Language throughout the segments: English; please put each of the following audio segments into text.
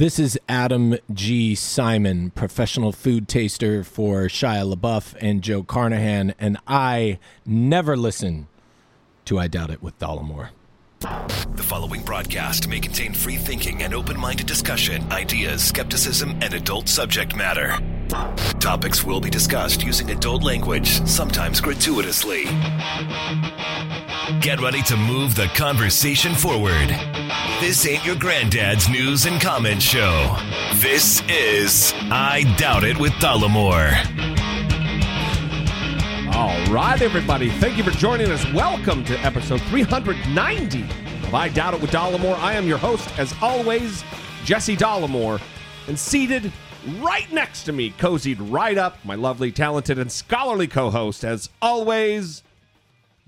This is Adam G. Simon, professional food taster for Shia LaBeouf and Joe Carnahan, and I never listen to I Doubt It with Dollemore. The following broadcast may contain free thinking and open minded discussion, ideas, skepticism, and adult subject matter. Topics will be discussed using adult language, sometimes gratuitously. Get ready to move the conversation forward. This ain't your granddad's news and comment show. This is I Doubt It with Dollemore. All right, everybody. Thank you for joining us. Welcome to episode 390 of I Doubt It with Dollemore. I am your host, as always, Jesse Dollemore. And seated right next to me, cozied right up, my lovely, talented, and scholarly co host, as always,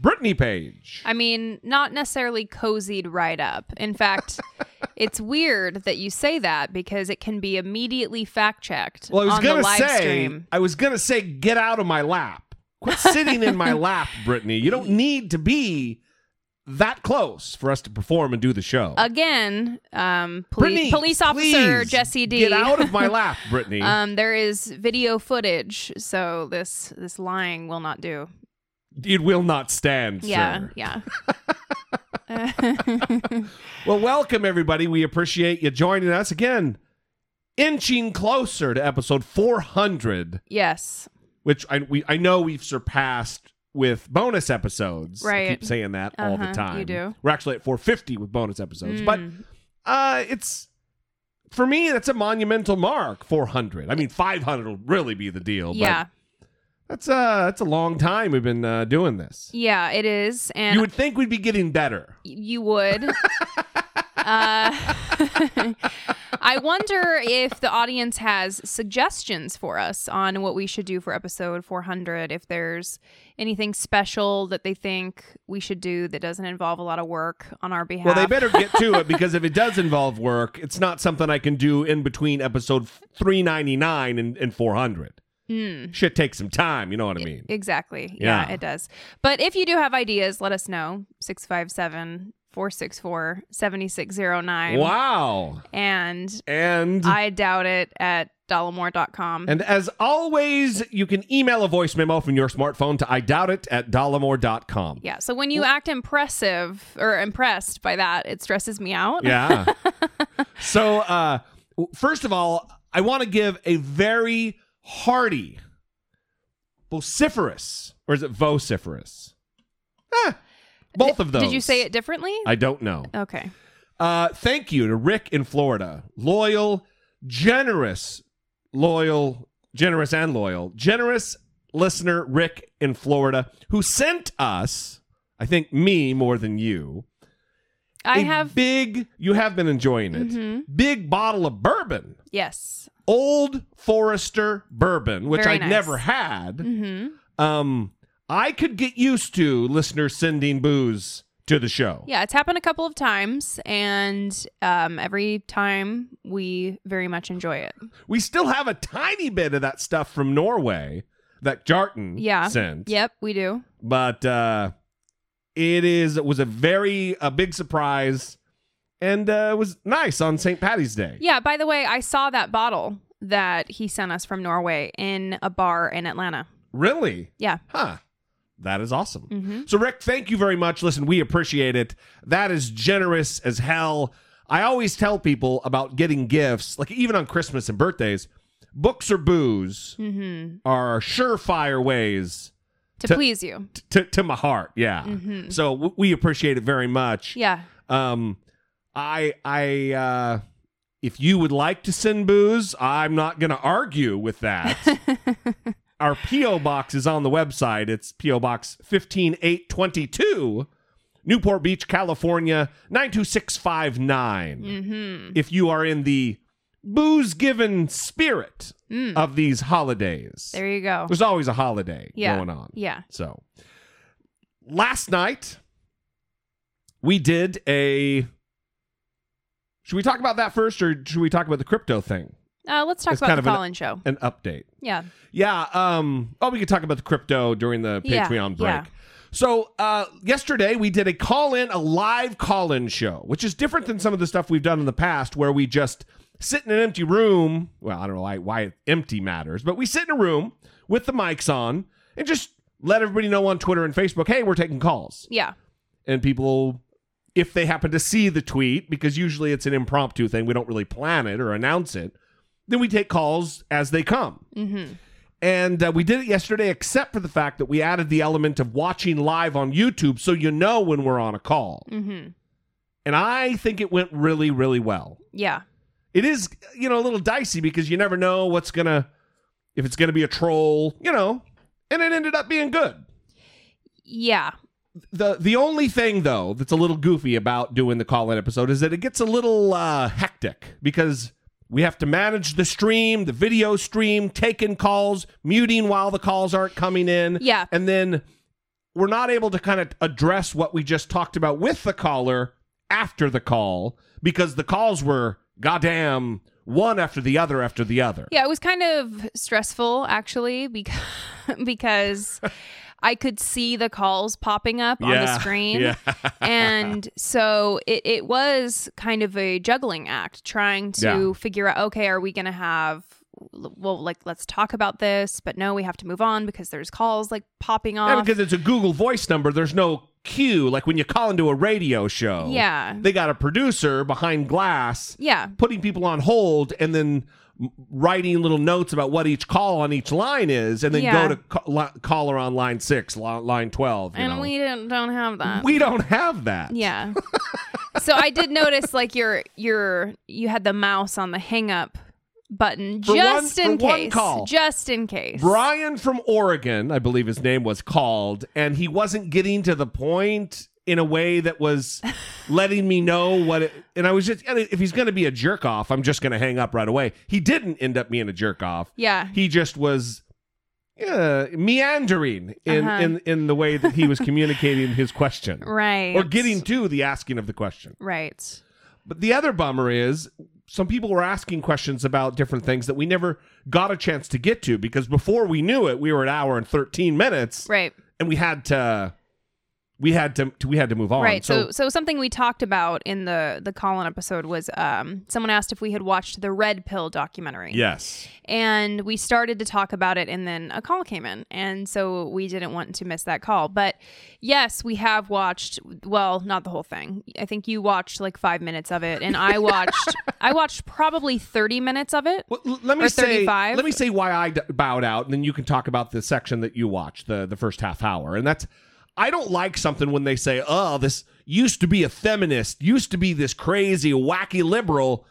Brittany Page. I mean, not necessarily cozied right up. In fact, it's weird that you say that because it can be immediately fact checked Well, I was on gonna live say, stream. I was gonna say, get out of my lap. Quit sitting in my lap, Brittany. You don't need to be that close for us to perform and do the show. Again, um, poli- Brittany, police officer please, Jesse D. Get out of my lap, Brittany. um, there is video footage, so this this lying will not do. It will not stand, Yeah, sir. yeah. Well, welcome everybody. We appreciate you joining us again. Inching closer to episode 400, yes. which I we I know we've surpassed with bonus episodes. I Right. keep saying that all the Uh-huh, time. you do. We're actually at 450 with bonus episodes, but Mm. uh, it's for me that's a monumental mark. 400. I mean, 500 will really be the deal. yeah, but that's uh that's a long time we've been uh, doing this. yeah, it is, and You would think we'd be getting better. you would. uh, I wonder if the audience has suggestions for us on what we should do for episode 400. If there's anything special that they think we should do that doesn't involve a lot of work on our behalf. Well, they better get to it because if it does involve work, it's not something I can do in between episode 399 and, and 400. Mm. Shit takes some time, you know what I mean? Exactly. Yeah. Yeah. it does. But if you do have ideas, let us know. 657 464 7609. Wow. And And I doubt it at dollemore.com. and as always, you can email a voice memo from your smartphone to I doubt it at dollemore.com. Yeah. So when you act impressive or impressed by that, it stresses me out. Yeah. so, uh, first of all, I want to give a very hearty, vociferous, or is it vociferous? Eh, both of those. Did you say it differently? I don't know. okay. Uh, thank you to Rick in Florida. Loyal, generous, loyal, generous and loyal, generous listener Rick in Florida who sent us, I think me more than you, I a have. big. You have been enjoying it. Mhm. Big bottle of bourbon, yes. Old Forester bourbon, which Very I'd nice. never had. hmm Um, I could get used to listeners sending booze to the show. Yeah, it's happened a couple of times, and um, every time we very much enjoy it. We still have a tiny bit of that stuff from Norway that Jarton Yeah. sent. Yep, we do. But uh, it is it was a very a big surprise, and uh, it was nice on St. Patty's Day. Yeah, by the way, I saw that bottle that he sent us from Norway in a bar in Atlanta. Really? Yeah. Huh. That is awesome. Mhm. So, Rick, thank you very much. Listen, we appreciate it. That is generous as hell. I always tell people about getting gifts, like even on Christmas and birthdays, books or booze hmm are surefire ways To, To- please you. to, to my heart. Yeah. Mhm. So w- we appreciate it very much. Yeah. Um, I, I, uh, if you would like to send booze, I'm not going to argue with that. Our P.O. box is on the website. It's P.O. Box 15822, Newport Beach, California, 92659. hmm If you are in the booze given spirit Mm. of these holidays, There you go. there's always a holiday Yeah. going on. Yeah. So last night we did a. Should we talk about that first, or should we talk about the crypto thing? Uh, let's talk It's about the of an- call-in show. An update. Yeah. Yeah. Um. Oh, we could talk about the crypto during the Yeah, Patreon break. yeah. So uh, yesterday we did a call in, a live call in show, which is different than some of the stuff we've done in the past, where we just sit in an empty room. Well, I don't know why, why empty matters, but we sit in a room with the mics on and just let everybody know on Twitter and Facebook, hey, we're taking calls. Yeah. And people, if they happen to see the tweet, because usually it's an impromptu thing, we don't really plan it or announce it, then we take calls as they come. Mm-hmm. And uh, we did it yesterday, except for the fact that we added the element of watching live on YouTube so you know when we're on a call. Mm-hmm. And I think it went really, really well. Yeah. It is, you know, a little dicey because you never know what's going to, if it's going to be a troll, you know, and it ended up being good. Yeah. The the only thing though that's a little goofy about doing the call in episode is that it gets a little uh, hectic because we have to manage the stream, the video stream, taking calls, muting while the calls aren't coming in. Yeah. And then we're not able to kind of address what we just talked about with the caller after the call because the calls were goddamn one after the other after the other. Yeah, it was kind of stressful actually because because I could see the calls popping up on the screen. yeah. and so it, it was kind of a juggling act trying to Yeah. figure out okay, are we going to have well like let's talk about this, but no, we have to move on because there's calls like popping off Yeah, because it's a Google Voice number. There's no cue like when you call into a radio show. Yeah. they got a producer behind glass yeah. putting people on hold and then writing little notes about what each call on each line is, and then Yeah. go to ca- li- caller on line six, li- line twelve. You And know. we don't, don't have that. we don't have that. Yeah. so I did notice like your your you had the mouse on the hang up button For just one- in for one case. call. Just in case. Brian from Oregon, I believe his name was called, and he wasn't getting to the point in a way that was letting me know what it. And I was just, and if he's going to be a jerk off, I'm just going to hang up right away. He didn't end up being a jerk off. Yeah. He just was. Yeah, meandering in, Uh-huh. in in the way that he was communicating his question, Right. or getting to the asking of the question. Right. But the other bummer is some people were asking questions about different things that we never got a chance to get to because before we knew it, we were an hour and 13 minutes Right. and we had to we had to, we had to move on. Right. So, so something we talked about in the the Colin episode was um someone asked if we had watched the Red Pill documentary. yes. and we started to talk about it and then a call came in and so we didn't want to miss that call but yes we have watched well not the whole thing i think you watched like five minutes of it and i watched i watched probably 30 minutes of it Well, let me say 35. let me say why I d- bowed out and then you can talk about the section that you watched, the the first half hour. And that's I don't like something when they say, "Oh, this used to be a feminist, used to be this crazy wacky liberal,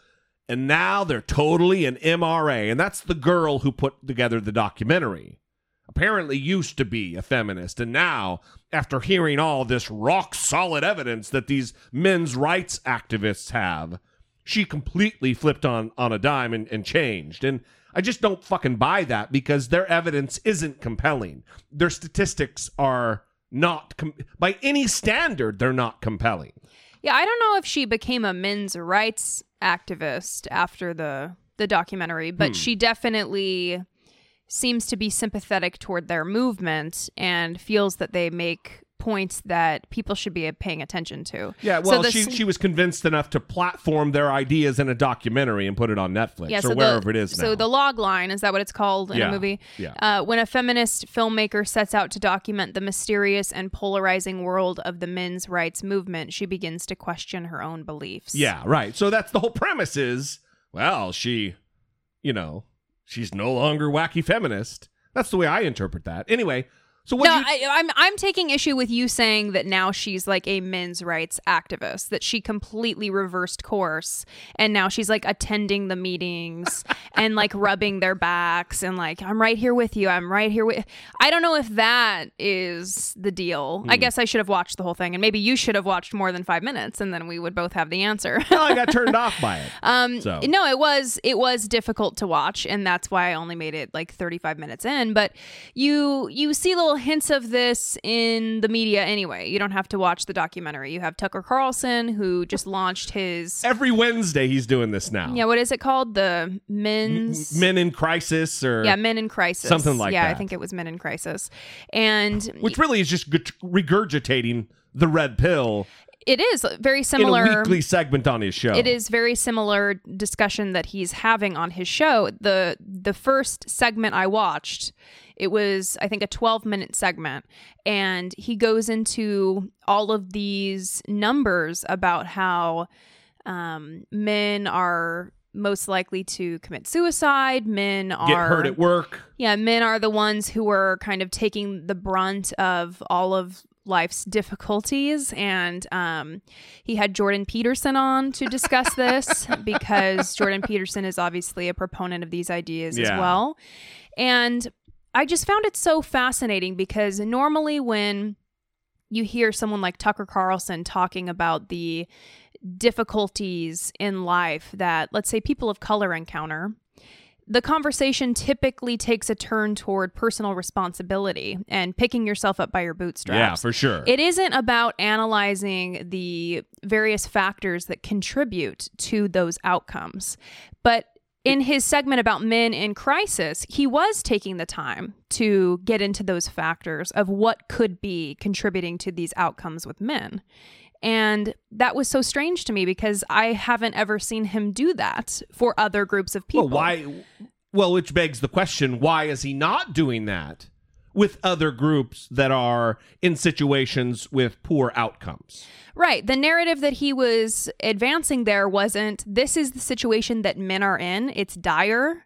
and now they're totally an MRA." And that's the girl who put together the documentary. Apparently used to be a feminist and now after hearing all this rock solid evidence that these men's rights activists have, she completely flipped on on a dime and, and changed. And I just don't fucking buy that because their evidence isn't compelling. Their statistics are not com- by any standard they're not compelling. yeah i don't know if she became a men's rights activist after the the documentary but hmm. she definitely seems to be sympathetic toward their movement and feels that they make points that people should be paying attention to. Yeah, So well, the she she was convinced enough to platform their ideas in a documentary and put it on Netflix yeah, or so wherever the, it is So the log line is that what it's called in Yeah, a movie? yeah. Uh, when a feminist filmmaker sets out to document the mysterious and polarizing world of the men's rights movement, she begins to question her own beliefs. Yeah, right. So that's the whole premise is, well, she, you know, she's no longer wacky feminist. That's the way I interpret that. Anyway, so what no, you, I, I'm I'm taking issue with you saying that now she's like a men's rights activist. That she completely reversed course, and now she's like attending the meetings and like rubbing their backs and like I'm right here with you. I'm right here with. I don't know if that is the deal. I guess I should have watched the whole thing, and maybe you should have watched more than five minutes, and then we would both have the answer. well, I got turned off by it. Um, So- no, it was it was difficult to watch, and that's why I only made it like 35 minutes in. But you you see little hints of this in the media anyway. You don't have to watch the documentary. You have Tucker Carlson who just launched his Every Wednesday he's doing this now. yeah. What is it called? The men's Men in Crisis or yeah Men in Crisis Something like that. yeah. I think it was Men in Crisis, and which really is just regurgitating the red pill It is very in similar. a weekly segment on his show. It is very similar discussion that he's having on his show. The the first segment I watched, it was I think a 12 minute segment and he goes into all of these numbers about how um, men are most likely to commit suicide, men are Get hurt at work. yeah, men are the ones who are kind of taking the brunt of all of life's difficulties. And um, he had Jordan Peterson on to discuss this because Jordan Peterson is obviously a proponent of these ideas as well. And I just found it so fascinating because normally when you hear someone like Tucker Carlson talking about the difficulties in life that, let's say, people of color encounter, the conversation typically takes a turn toward personal responsibility and picking yourself up by your bootstraps. Yeah, for sure. It isn't about analyzing the various factors that contribute to those outcomes. But in his segment about men in crisis, he was taking the time to get into those factors of what could be contributing to these outcomes with men. And that was so strange to me because I haven't ever seen him do that for other groups of people. Well, why? Well, which begs the question: Why is he not doing that with other groups that are in situations with poor outcomes? Right. The narrative that he was advancing there wasn't this is the situation that men are in. It's dire.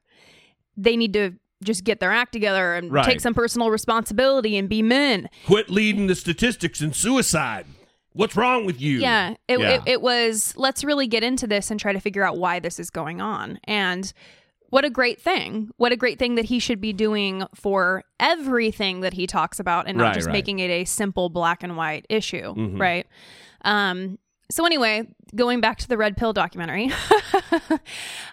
They need to just get their act together and Right. take some personal responsibility and be men. Quit leading the statistics in suicide. What's wrong with you? Yeah. It, Yeah. It, it was let's really get into this and try to figure out why this is going on. And what a great thing. What a great thing that he should be doing for everything that he talks about and not Right, just right. making it a simple black and white issue. Mhm. Right. Um, so anyway, going back to the red pill documentary, uh,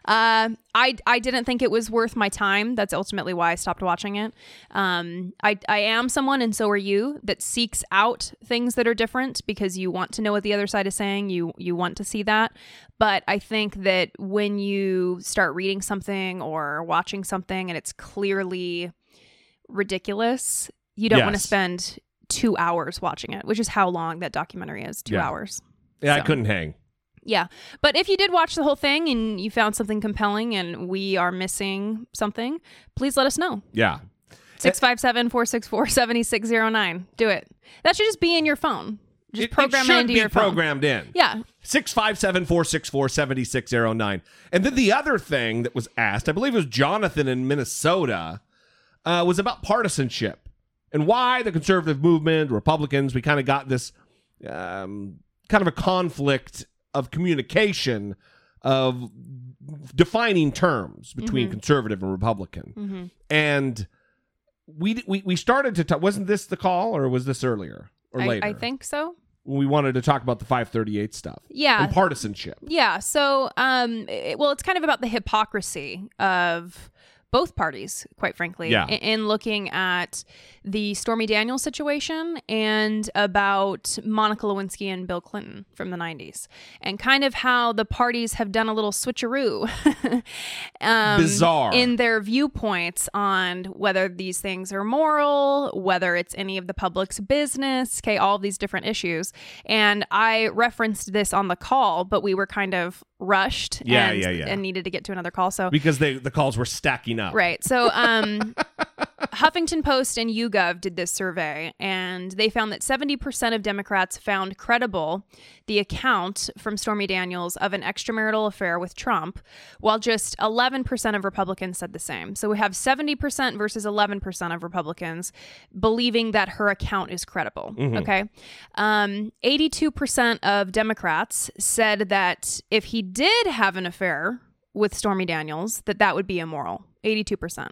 I I didn't think it was worth my time. That's ultimately why I stopped watching it. Um, I I am someone, and so are you, that seeks out things that are different because you want to know what the other side is saying. You you want to see that. But I think that when you start reading something or watching something and it's clearly ridiculous, you don't want to spend two hours watching it, which is how long that documentary is. Two Yeah. hours. Yeah, I couldn't hang. Yeah. But if you did watch the whole thing and you found something compelling and we are missing something, please let us know. Yeah. 657 464 7609. Do it. That should just be in your phone. Just It- program it it, into be your phone. programmed in. Yeah. 657 464 7609. And then the other thing that was asked, I believe it was Jonathan in Minnesota, uh, was about partisanship and why the conservative movement, Republicans, we kind of got this um, kind of a conflict of communication of defining terms between conservative and Republican. hmm And we, we we started to talk. Wasn't this the call, or was this earlier or I, later? I think so. we wanted to talk about the 538 stuff Yeah. and partisanship. Yeah. So, um, it- well, it's kind of about the hypocrisy of both parties, quite frankly, Yeah. in, in looking at the Stormy Daniels situation and about Monica Lewinsky and Bill Clinton from the 90s, and kind of how the parties have done a little switcheroo. um, Bizarre. In their viewpoints on whether these things are moral, whether it's any of the public's business, okay, all these different issues. And I referenced this on the call, but we were kind of rushed Yeah, and, yeah, yeah. and needed to get to another call. So because they the calls were stacking up. Right. So, um, Huffington Post and YouGov did this survey, and they found that 70% of Democrats found credible the account from Stormy Daniels of an extramarital affair with Trump, while just 11% of Republicans said the same. So we have 70% versus 11% of Republicans believing that her account is credible. Okay. Um, 82% of Democrats said that if he did have an affair, with Stormy Daniels that that would be immoral. 82%.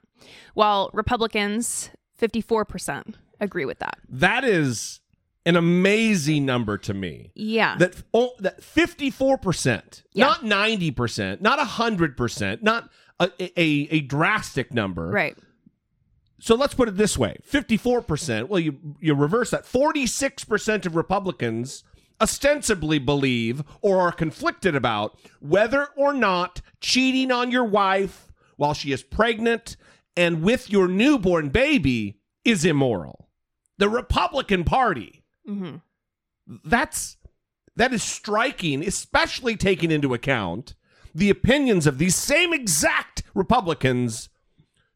While Republicans 54% agree with that. That is an amazing number to me. Yeah. That oh, that 54%, Yeah. not 90%, not 100%, not a, a, a drastic number. right. So let's put it this way 54%, well, you, you reverse that. 46% of Republicans ostensibly believe or are conflicted about whether or not cheating on your wife while she is pregnant and with your newborn baby is immoral. The Republican Party. hmm That's that is striking, especially taking into account the opinions of these same exact Republicans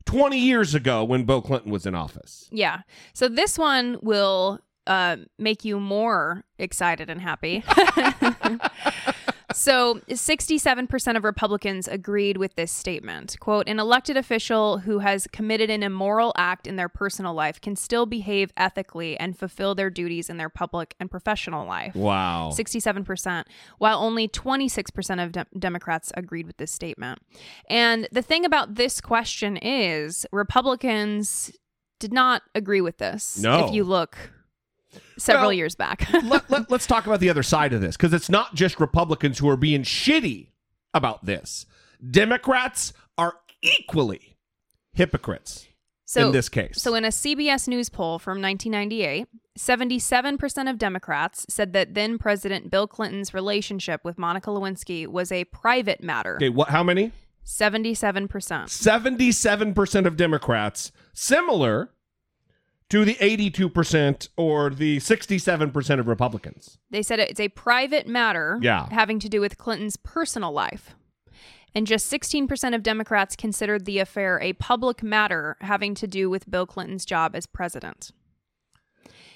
20 years ago when Bill Clinton was in office. Yeah. So this one will uh, make you more excited and happy. so 67% of Republicans agreed with this statement. Quote, an elected official who has committed an immoral act in their personal life can still behave ethically and fulfill their duties in their public and professional life. Wow. 67%, while only 26% of de- Democrats agreed with this statement. And the thing about this question is Republicans did not agree with this. No. If you look several Well, years back. let, let, us talk about the other side of this because it's not just Republicans who are being shitty about this. Democrats are equally hypocrites so, in this case. So, in a CBS News poll from 1998, 77% of Democrats said that then President Bill Clinton's relationship with Monica Lewinsky was a private matter. okay, what? How many? 77%. 77% of Democrats, similar to the 82% or the 67% of Republicans. They said it's a private matter Yeah. having to do with Clinton's personal life. And just 16% of Democrats considered the affair a public matter having to do with Bill Clinton's job as president.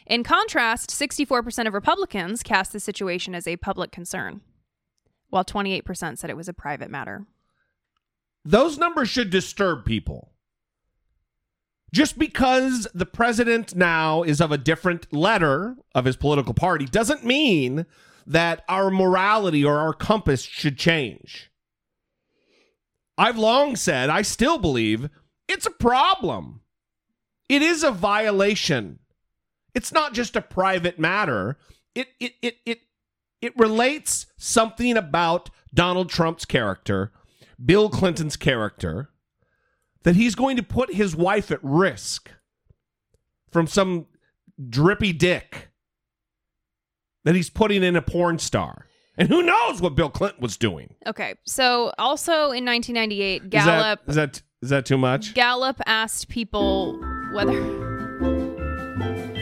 In contrast, 64% of Republicans cast the situation as a public concern, while 28% said it was a private matter. Those numbers should disturb people. Just because the president now is of a different letter of his political party doesn't mean that our morality or our compass should change. I've long said, I still believe it's a problem. It is a violation. It's not just a private matter. It it it it it relates something about Donald Trump's character, Bill Clinton's character, that he's going to put his wife at risk from some drippy dick that he's putting in a porn star. And who knows what Bill Clinton was doing? Okay, so also in 1998, Gallup is that is that too much? Gallup asked people whether The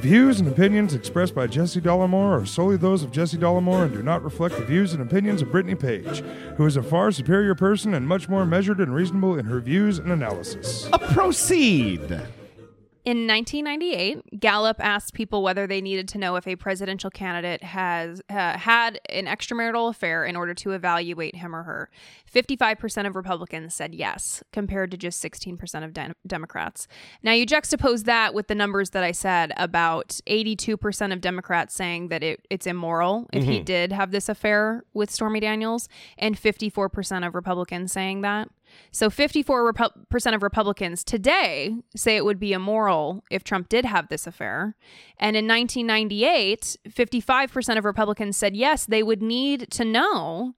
views and opinions expressed by Jesse Dollemore are solely those of Jesse Dollemore and do not reflect the views and opinions of Brittany Page, who is a far superior person and much more measured and reasonable in her views and analysis. Uh, proceed. In 1998, Gallup asked people whether they needed to know if a presidential candidate has uh, had an extramarital affair in order to evaluate him or her. 55% of Republicans said yes, compared to just 16% of de- Democrats. Now, you juxtapose that with the numbers that I said about 82% of Democrats saying that it, it's immoral if he did have this affair with Stormy Daniels, and 54% of Republicans saying that. So 54% Repu- of Republicans today say it would be immoral if Trump did have this affair. And in 1998, 55% of Republicans said yes, they would need to know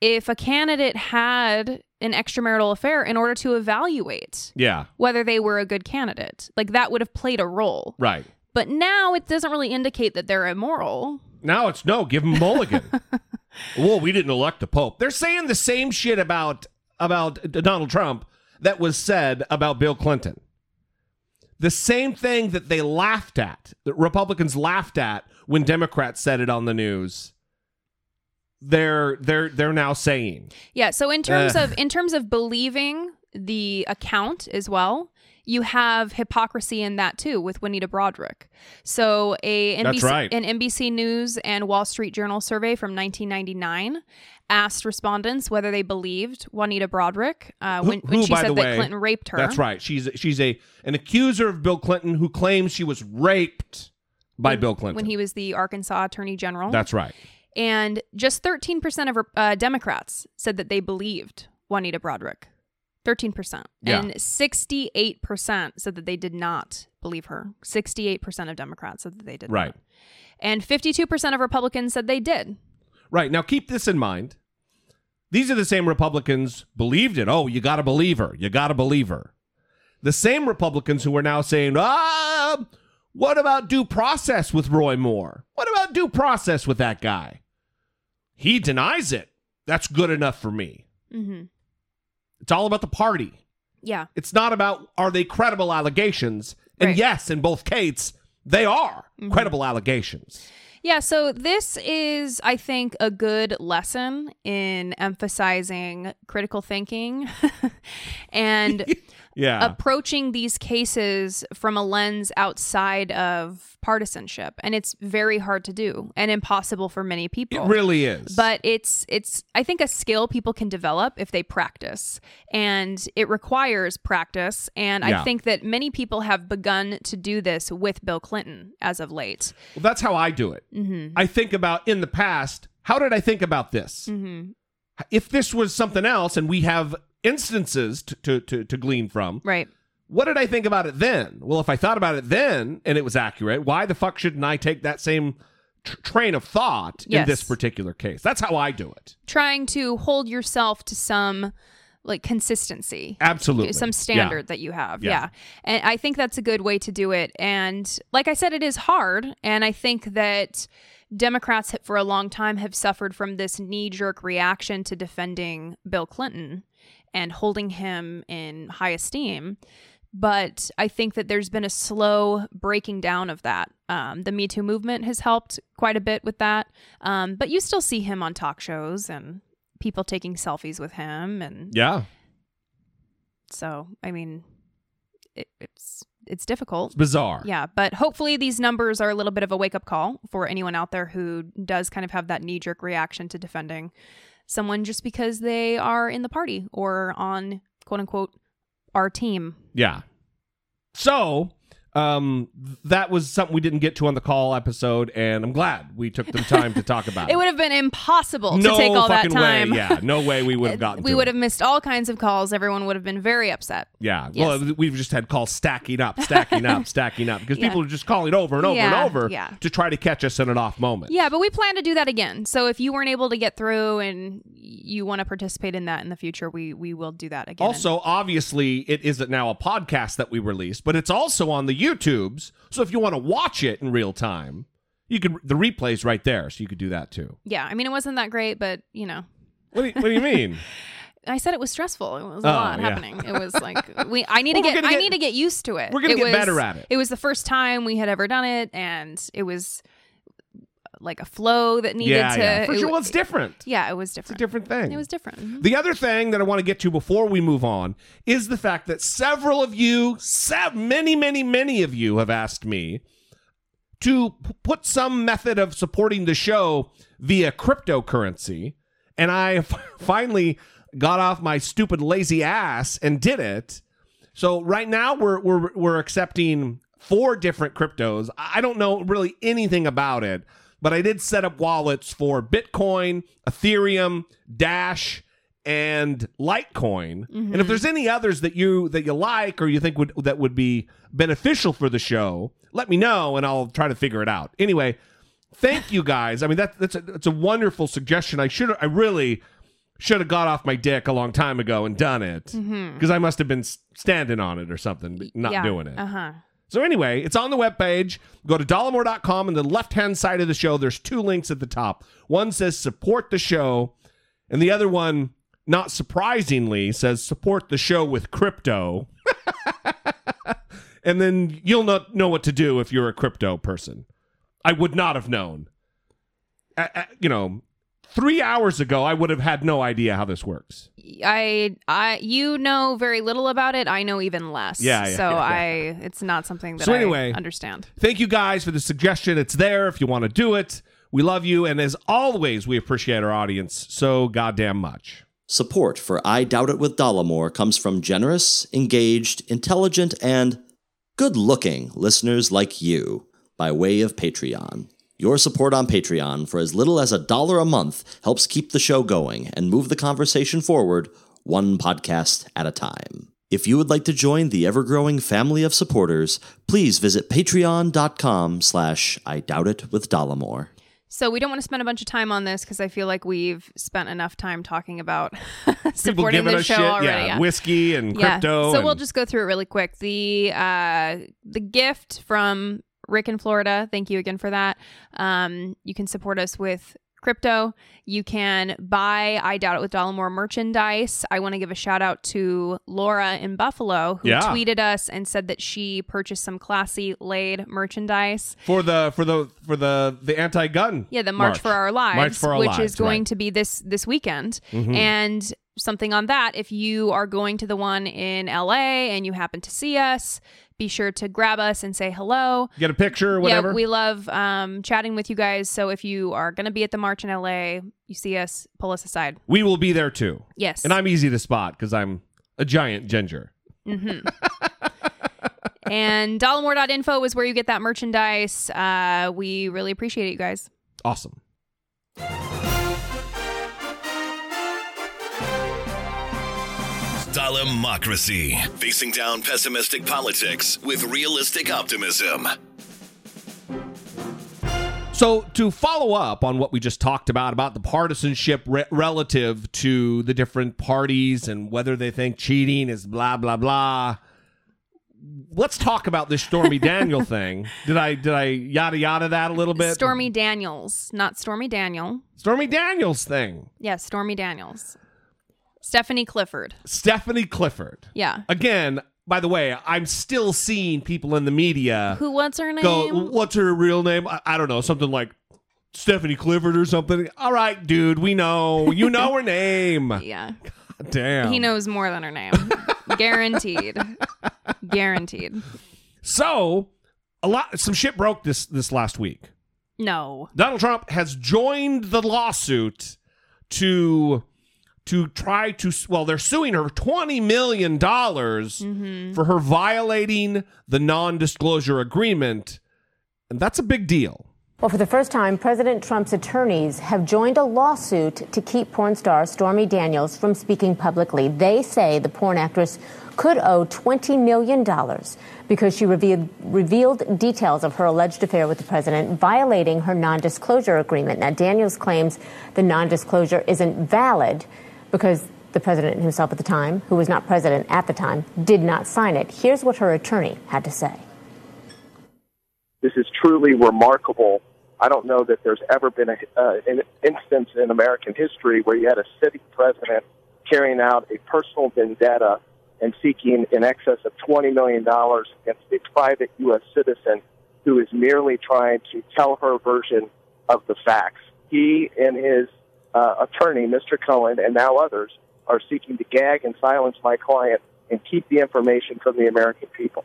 if a candidate had an extramarital affair in order to evaluate Yeah, whether they were a good candidate. Like that would have played a role. right. But now it doesn't really indicate that they're immoral. Now it's no, give him mulligan. well, we didn't elect a pope. They're saying the same shit about about Donald Trump that was said about Bill Clinton. The same thing that they laughed at, that Republicans laughed at when Democrats said it on the news. They're they're they're now saying. Yeah. So in terms Ugh. of in terms of believing the account as well, you have hypocrisy in that too with Juanita Broaddrick. So a That's NBC, right. an NBC News and Wall Street Journal survey from 1999 asked respondents whether they believed Juanita Broaddrick uh, Who- when, when she said that way, Clinton raped her. That's right. She's she's a an accuser of Bill Clinton who claims she was raped by Bill Clinton. When he was the Arkansas Attorney General. That's right. and just 13% of uh, Democrats said that they believed Juanita Broaddrick. 13%. Yeah. And 68% said that they did not believe her. 68% of Democrats said that they did Right. not. And 52% of Republicans said they did. Right. Now keep this in mind. These are the same Republicans believed it. Oh, you got to believe her. You got to believe her. The same Republicans who are now saying, "Ah, what about due process with Roy Moore? What about due process with that guy?" He denies it. That's good enough for me. Mm-hmm. It's all about the party. Yeah. It's not about are they credible allegations? And Right. yes, in both cases, they are credible allegations. Yeah, so this is, I think, a good lesson in emphasizing critical thinking and Yeah. approaching these cases from a lens outside of partisanship. And it's very hard to do and impossible for many people. it really is. But it's it's I think a skill people can develop if they practice. And it requires practice. And Yeah. I think that many people have begun to do this with Bill Clinton as of late. Well, that's how I do it. Mm-hmm. I think about in the past, how did I think about this? Mm-hmm. If this was something else and we have instances to, to, to, to glean from, Right. what did I think about it then? Well, if I thought about it then and it was accurate, why the fuck shouldn't I take that same tr- train of thought in this particular case? That's how I do it. Trying to hold yourself to some like consistency. Absolutely. some standard that you have. Yeah. Yeah. And I think that's a good way to do it. And like I said, it is hard. And I think that Democrats for a long time have suffered from this knee jerk reaction to defending Bill Clinton and holding him in high esteem. But I think that there's been a slow breaking down of that. Um, the Me Too movement has helped quite a bit with that. Um, but you still see him on talk shows and people taking selfies with him and Yeah. so, I mean, it, it's it's difficult. It's bizarre. Yeah, but hopefully these numbers are a little bit of a wake up call for anyone out there who does kind of have that knee jerk reaction to defending someone just because they are in the party or on quote unquote our team. Yeah. So, um, that was something we didn't get to on the call episode, and I'm glad we took the time to talk about It it would have been impossible no to take all that time. way. Yeah, no way we would have gotten. we would have missed all kinds of calls. Everyone would have been very upset. Yeah. Yes. Well, we've just had calls stacking up, stacking up, stacking up because Yeah. people are just calling over and over Yeah, and over yeah. to try to catch us in an off moment. Yeah, but we plan to do that again. So if you weren't able to get through and you want to participate in that in the future, we we will do that again. Also, obviously, it isn't now a podcast that we release, but it's also on the YouTubes. So if you want to watch it in real time, you could the replay's right there, so you could do that too. yeah, I mean it wasn't that great, but you know, What do you, what do you mean? I said it was stressful. It was a Oh, lot yeah. happening. It was like we. I need Well, to get, I get- need to get used to it. we're gonna It get was- better at it. It was the first time we had ever done it, and it was like a flow that needed yeah, to. yeah. For it sure, well, it's different. yeah, it was different. It's a different. thing. It was different. Mhm. The other thing that I want to get to before we move on is the fact that several of you, many, many, many of you have asked me to p- put some method of supporting the show via cryptocurrency. And I f- finally got off my stupid lazy ass and did it. So right now we're we're we're accepting four different cryptos. I don't know really anything about it, but I did set up wallets for Bitcoin, Ethereum, Dash, and Litecoin. And if there's any others that you that you like or you think would that would be beneficial for the show, let me know and I'll try to figure it out. Anyway, thank you guys. I mean that that's a, that's a wonderful suggestion. I should I really should have got off my dick a long time ago and done it because I must have been standing on it or something, not yeah. doing it. Uh huh. So anyway, it's on the webpage. Go to dollemore.com and the left-hand side of the show, there's two links at the top. One says support the show, and the other one, not surprisingly, says support the show with crypto. and then you'll not know what to do if you're a crypto person. I would not have known. You know, three hours ago, I would have had no idea how this works. I I you know very little about it. I know even less. Yeah, yeah, so yeah, yeah. I it's not something that So anyway- I understand. Thank you guys for the suggestion. It's there if you want to do it. We love you. And as always, we appreciate our audience so goddamn much. Support for I Doubt It with Dollemore comes from generous, engaged, intelligent, and good looking listeners like you by way of Patreon. Your support on Patreon for as little as a dollar a month helps keep the show going and move the conversation forward one podcast at a time. If you would like to join the ever-growing family of supporters, please visit patreon.com slash I Doubt It with Dollemore. So we don't want to spend a bunch of time on this because I feel like we've spent enough time talking about supporting the show shit. already. yeah, yeah. whiskey and crypto. Yeah. crypto. So and- we'll just go through it really quick. The uh, the gift from Rick in Florida. Thank you again for that. Um, you can support us with crypto. You can buy I Doubt It with Dollemore merchandise. I want to give a shout out to Laura in Buffalo who Yeah. tweeted us and said that she purchased some classy laid merchandise. for the for the for the the anti-gun. Yeah, the March, for Our Lives, March for Our which Lives, is going right. Mm-hmm. to be this this weekend. And something on that, if you are going to the one in LA and you happen to see us, be sure to grab us and say hello. get a picture or whatever. Yeah, we love um, chatting with you guys. So if you are going to be at the march in LA, you see us, pull us aside. We will be there too. Yes. And I'm easy to spot because I'm a giant ginger. and dollemore.info is where you get that merchandise. Uh, we really appreciate it, you guys. Awesome. Dollemocracy. Facing down pessimistic politics with realistic optimism. So, to follow up on what we just talked about, about the partisanship re- relative to the different parties and whether they think cheating is blah, blah, blah. Let's talk about this Stormy Daniel thing. Did I did I yada yada that a little bit? Stormy Daniels, not Stormy Daniel. Stormy Daniels thing. Yes, Stormy Daniels. Stephanie Clifford. Stephanie Clifford. Yeah. Again, by the way, I'm still seeing people in the media Who? What's her name? go, "What's her real name?" I, I don't know, something like Stephanie Clifford or something. All right, dude, we know. You know her name. Yeah. God damn. He knows more than her name. Guaranteed. Guaranteed. So, a lot some shit broke this this last week. No. Donald Trump has joined the lawsuit to to try to well they're suing her 20 million dollars mm-hmm. for her violating the non-disclosure agreement and that's a big deal. Well, for the first time, President Trump's attorneys have joined a lawsuit to keep porn star Stormy Daniels from speaking publicly. They say the porn actress could owe $20 million because she revealed, revealed details of her alleged affair with the president, violating her non disclosure agreement. Now, Daniels claims the non disclosure isn't valid because the president himself at the time, who was not president at the time, did not sign it. Here's what her attorney had to say. this is truly remarkable. I don't know that there's ever been a, uh, an instance in American history where you had a sitting president carrying out a personal vendetta and seeking in excess of $20 million against a private U.S. citizen who is merely trying to tell her version of the facts. He and his uh, attorney, Mr. Cohen, and now others, are seeking to gag and silence my client and keep the information from the American people.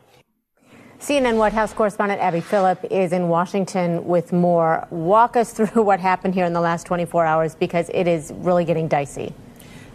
CNN White House correspondent Abby Phillip is in Washington with more. Walk us through what happened here in the last 24 hours because it is really getting dicey.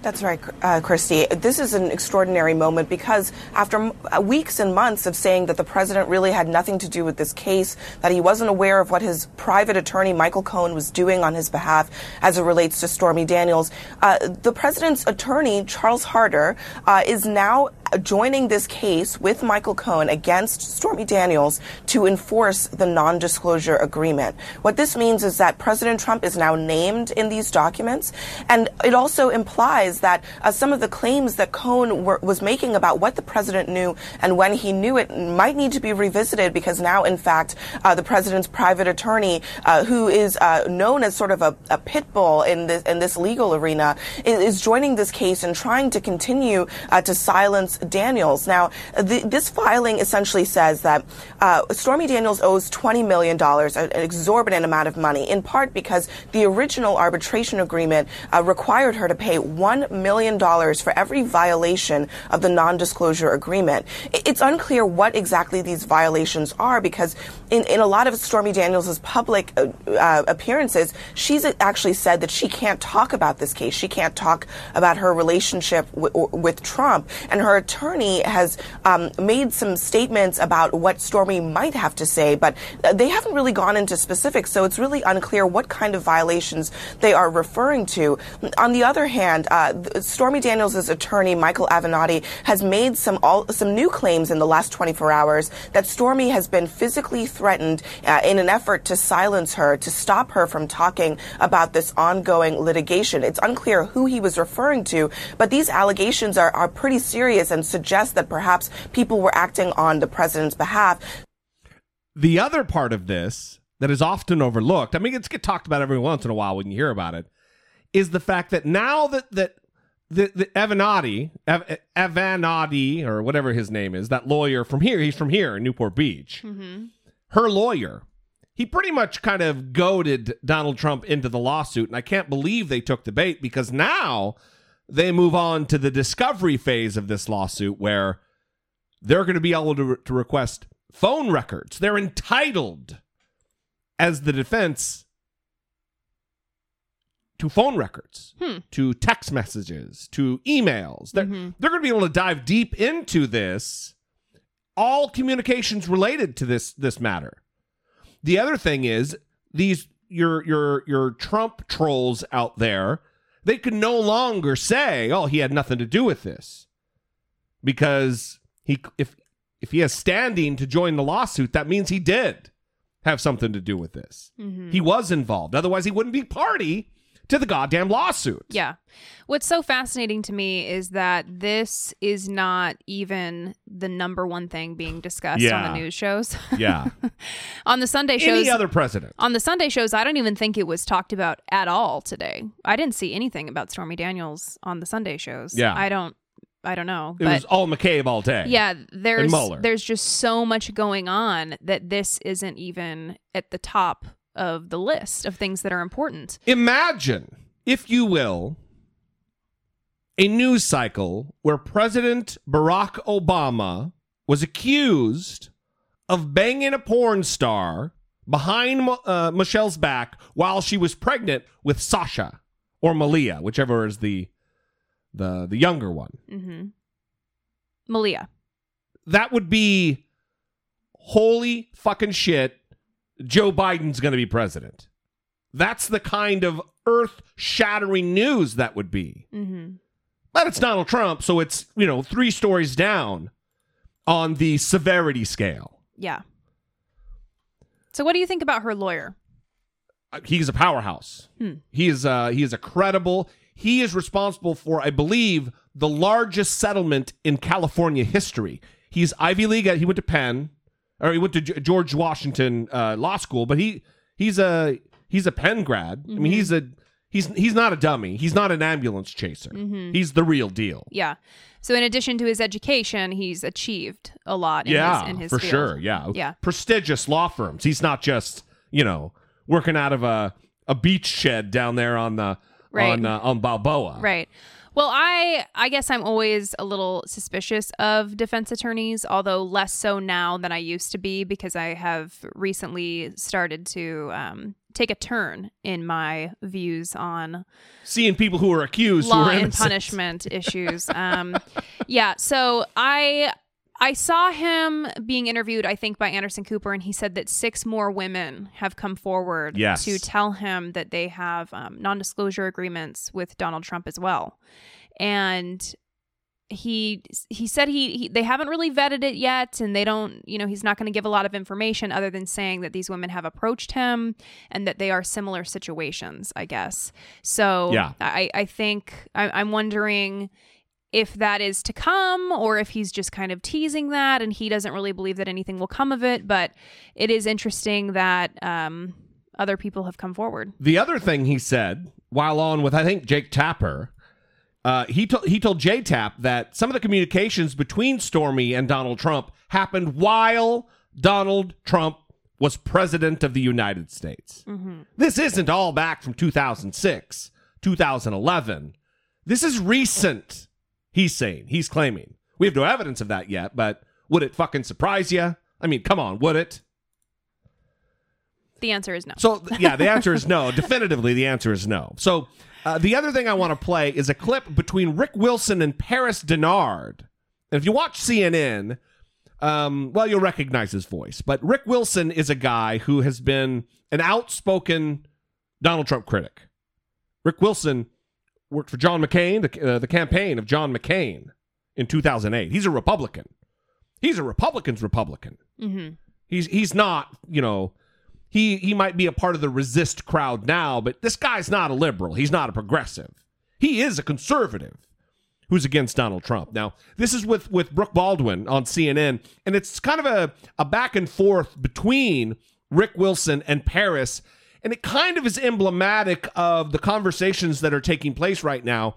That's right, uh, Christy. This is an extraordinary moment because after uh, weeks and months of saying that the president really had nothing to do with this case, that he wasn't aware of what his private attorney, Michael Cohen, was doing on his behalf as it relates to Stormy Daniels, uh, the president's attorney, Charles Harder, uh, is now joining this case with Michael Cohen against Stormy Daniels to enforce the non disclosure agreement. What this means is that President Trump is now named in these documents, and it also implies that uh, some of the claims that Cohen were, was making about what the president knew and when he knew it might need to be revisited because now, in fact, uh, the president's private attorney, uh, who is uh, known as sort of a, a pit bull in this, in this legal arena, is, is joining this case and trying to continue uh, to silence Daniels. Now, the, this filing essentially says that uh, Stormy Daniels owes $20 million, an exorbitant amount of money, in part because the original arbitration agreement uh, required her to pay $1 million for every violation of the non disclosure agreement. It's unclear what exactly these violations are because in, in a lot of Stormy Daniels' public uh, uh, appearances, she's actually said that she can't talk about this case. She can't talk about her relationship w- with Trump. And her attorney has um, made some statements about what Stormy might have to say, but uh, they haven't really gone into specifics. So it's really unclear what kind of violations they are referring to. On the other hand, uh, Stormy Daniels' attorney, Michael Avenatti, has made some all, some new claims in the last 24 hours that Stormy has been physically threatened uh, in an effort to silence her, to stop her from talking about this ongoing litigation. It's unclear who he was referring to, but these allegations are, are pretty serious and suggest that perhaps people were acting on the president's behalf. The other part of this that is often overlooked. I mean, it's get talked about every once in a while when you hear about it. Is the fact that now that that the the Avenatti, Ev, Avenatti, or whatever his name is, that lawyer from here, he's from here in Newport Beach. Her lawyer, he pretty much kind of goaded Donald Trump into the lawsuit, and I can't believe they took the bait because now they move on to the discovery phase of this lawsuit where they're going to be able to, to request phone records. They're entitled as the defense to phone records, hmm. to text messages, to emails. They're, mm-hmm. they're going to be able to dive deep into this, all communications related to this this matter. The other thing is these your your your Trump trolls out there, they can no longer say, "Oh, he had nothing to do with this," because he if if he has standing to join the lawsuit, that means he did have something to do with this. Mm-hmm. He was involved. Otherwise, he wouldn't be party to the goddamn lawsuit. Yeah. What's so fascinating to me is that this is not even the number one thing being discussed on the news shows. Yeah. on the Sunday shows. Any other president. on the Sunday shows, I don't even think it was talked about at all today. I didn't see anything about Stormy Daniels on the Sunday shows. Yeah. I don't I don't know. It but was all McCabe all day. yeah, there's there's just so much going on that this isn't even at the top of the list of things that are important. Imagine, if you will, a news cycle where President Barack Obama was accused of banging a porn star behind uh, Michelle's back while she was pregnant with Sasha or Malia, whichever is the the the younger one. Mm-hmm. Malia. That would be holy fucking shit. Joe Biden's going to be president. That's the kind of earth shattering news that would be. Mm-hmm. But it's Donald Trump, so it's, you know, three stories down on the severity scale. Yeah. So what do you think about her lawyer? Uh, He's a powerhouse. He is uh he is a credible. He is responsible for, I believe, the largest settlement in California history. He's Ivy League. He went to Penn, or he went to G- George Washington uh, Law School. But he he's a he's a Penn grad. I mean, he's a he's he's not a dummy. He's not an ambulance chaser. He's the real deal. Yeah. So in addition to his education, he's achieved a lot in yeah, his in his for field. sure. Yeah, Yeah. Prestigious law firms. He's not just you know working out of a a beach shed down there on the Right. on uh, on Balboa. Right. Well, I I guess I'm always a little suspicious of defense attorneys, although less so now than I used to be because I have recently started to um, take a turn in my views on Seeing people who are accused who law are and punishment issues. Um, yeah, so I I saw him being interviewed, I think, by Anderson Cooper, and he said that six more women have come forward Yes. to tell him that they have um, non-disclosure agreements with Donald Trump as well, and he he said he, he they haven't really vetted it yet and they don't you know he's not going to give a lot of information other than saying that these women have approached him and that they are similar situations i guess so Yeah. i i think I, i'm wondering if that is to come or if he's just kind of teasing that and he doesn't really believe that anything will come of it but it is interesting that um other people have come forward The other thing he said while on with I think Jake Tapper, uh, he told he told J Tap that some of the communications between Stormy and Donald Trump happened while Donald Trump was president of the United States. This isn't all back from 2006, 2011. This is recent. He's saying, he's claiming. We have no evidence of that yet, but would it fucking surprise you? I mean, come on, would it? the answer is no So yeah, the answer is no. Definitively, the answer is no. So uh, the other thing I want to play is a clip between Rick Wilson and Paris Dennard. And if you watch CNN, um, well, you'll recognize his voice. But Rick Wilson is a guy who has been an outspoken Donald Trump critic. Rick Wilson worked for John McCain, the, uh, the campaign of John McCain in 2008. He's a Republican. He's a Republican's Republican. He's he's not, you know, he he might be a part of the resist crowd now, but this guy's not a liberal. He's not a progressive. He is a conservative who's against Donald Trump. Now, this is with with Brooke Baldwin on CNN, and it's kind of a a back and forth between Rick Wilson and Paris. And it kind of is emblematic of the conversations that are taking place right now.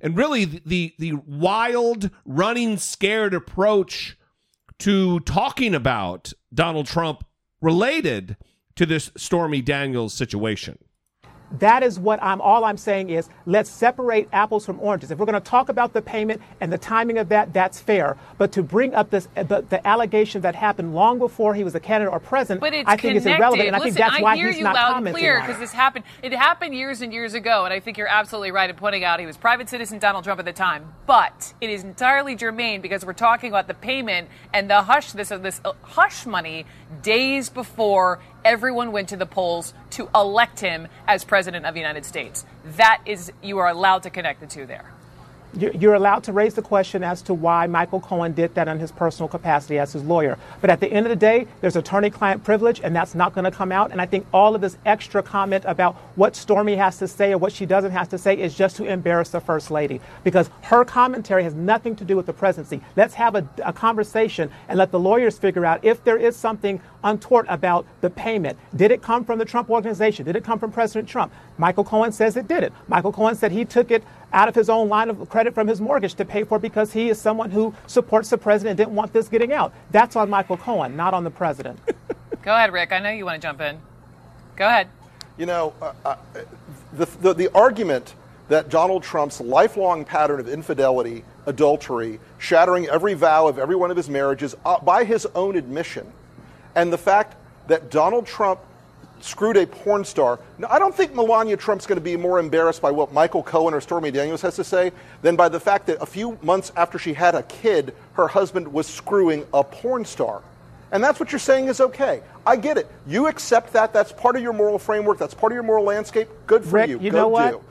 And really the the, wild, running scared approach to talking about Donald Trump related to this Stormy Daniels situation. That is what I'm all I'm saying is let's separate apples from oranges. If we're going to talk about the payment and the timing of that, that's fair. But to bring up this the, the allegation that happened long before he was a candidate or president, But I think connected. is irrelevant, and I think that's why hear he's you not loud and commenting clear because this happened. It happened years and years ago, and I think you're absolutely right in pointing out he was private citizen Donald Trump at the time. But it is entirely germane because we're talking about the payment and the hush this this uh, hush money days before everyone went to the polls to elect him as president of the United States. That is, you are allowed to connect the two there. You're allowed to raise the question as to why Michael Cohen did that in his personal capacity as his lawyer. But at the end of the day, there's attorney client privilege, and that's not going to come out. And I think all of this extra comment about what Stormy has to say or what she doesn't have to say is just to embarrass the First Lady because her commentary has nothing to do with the presidency. Let's have a, a conversation and let the lawyers figure out if there is something untoward about the payment. Did it come from the Trump organization? Did it come from President Trump? Michael Cohen says it didn't. Michael Cohen said he took it out of his own line of credit from his mortgage to pay for it because he is someone who supports the president and didn't want this getting out. That's on Michael Cohen, not on the president. Go ahead, Rick. I know you want to jump in. Go ahead. You know, uh, uh, the, the, the argument that Donald Trump's lifelong pattern of infidelity, adultery, shattering every vow of every one of his marriages uh, by his own admission, and the fact that Donald Trump screwed a porn star. Now, I don't think Melania Trump's going to be more embarrassed by what Michael Cohen or Stormy Daniels has to say than by the fact that a few months after she had a kid, her husband was screwing a porn star. And that's what you're saying is okay. I get it. You accept that. That's part of your moral framework. That's part of your moral landscape. Good for Rick, you. you Go know what? do.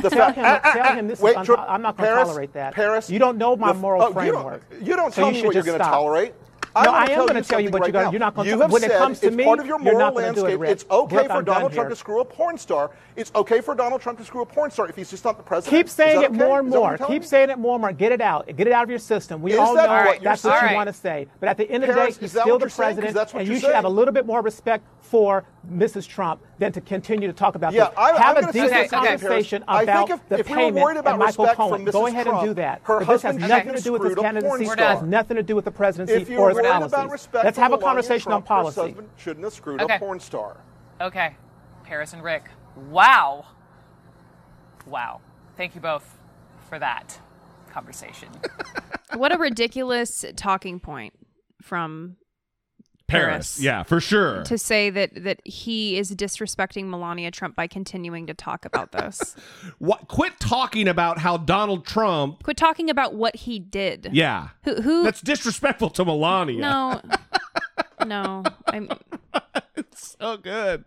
The tell fact- him, Ah, ah, tell ah, him this wait, is un- I'm not going to tolerate that. Paris, you don't know my moral oh, you don't- framework. You don't, So tell you me what you're going to tolerate. No, I am gonna you tell you what right you're gonna- now. you're not gonna You have when it comes to it's me, part of your you're moral not gonna do it, landscape. Rick. It's okay for I'm Donald Trump here. to screw a porn star. It's okay for Donald Trump to screw a porn star if he's just not the president. Keep saying it okay? more and Is that what more. Keep me? saying it more and more. Get it out. Get it out of your system. We Is all that know what you're that's what you want to say. But at the end of the day, he's still the you're president, and you're should have a little bit more respect for Mrs. Trump than to continue to talk about Yeah, this. I, have I'm a gonna say decent something, Paris. conversation I about think if, the if payment worried about and Michael Cohen. from Go ahead Trump, and do that. Her but this has nothing to do with have his screwed a porn candidacy. star. It has nothing to do with the presidency If you're or his worried policies. about respect Let's have a Melania conversation on Trump, her policy. husband shouldn't have screwed Okay. a porn star. Okay. Paris and Rick. Wow. Wow. Thank you both for that conversation. What a ridiculous talking point from Paris. Yeah, for sure. to say that that he is disrespecting Melania Trump by continuing to talk about this. What, quit talking about how Donald Trump. Quit talking about what he did. Yeah. Who? who That's disrespectful to Melania. no. No. I'm. it's so good.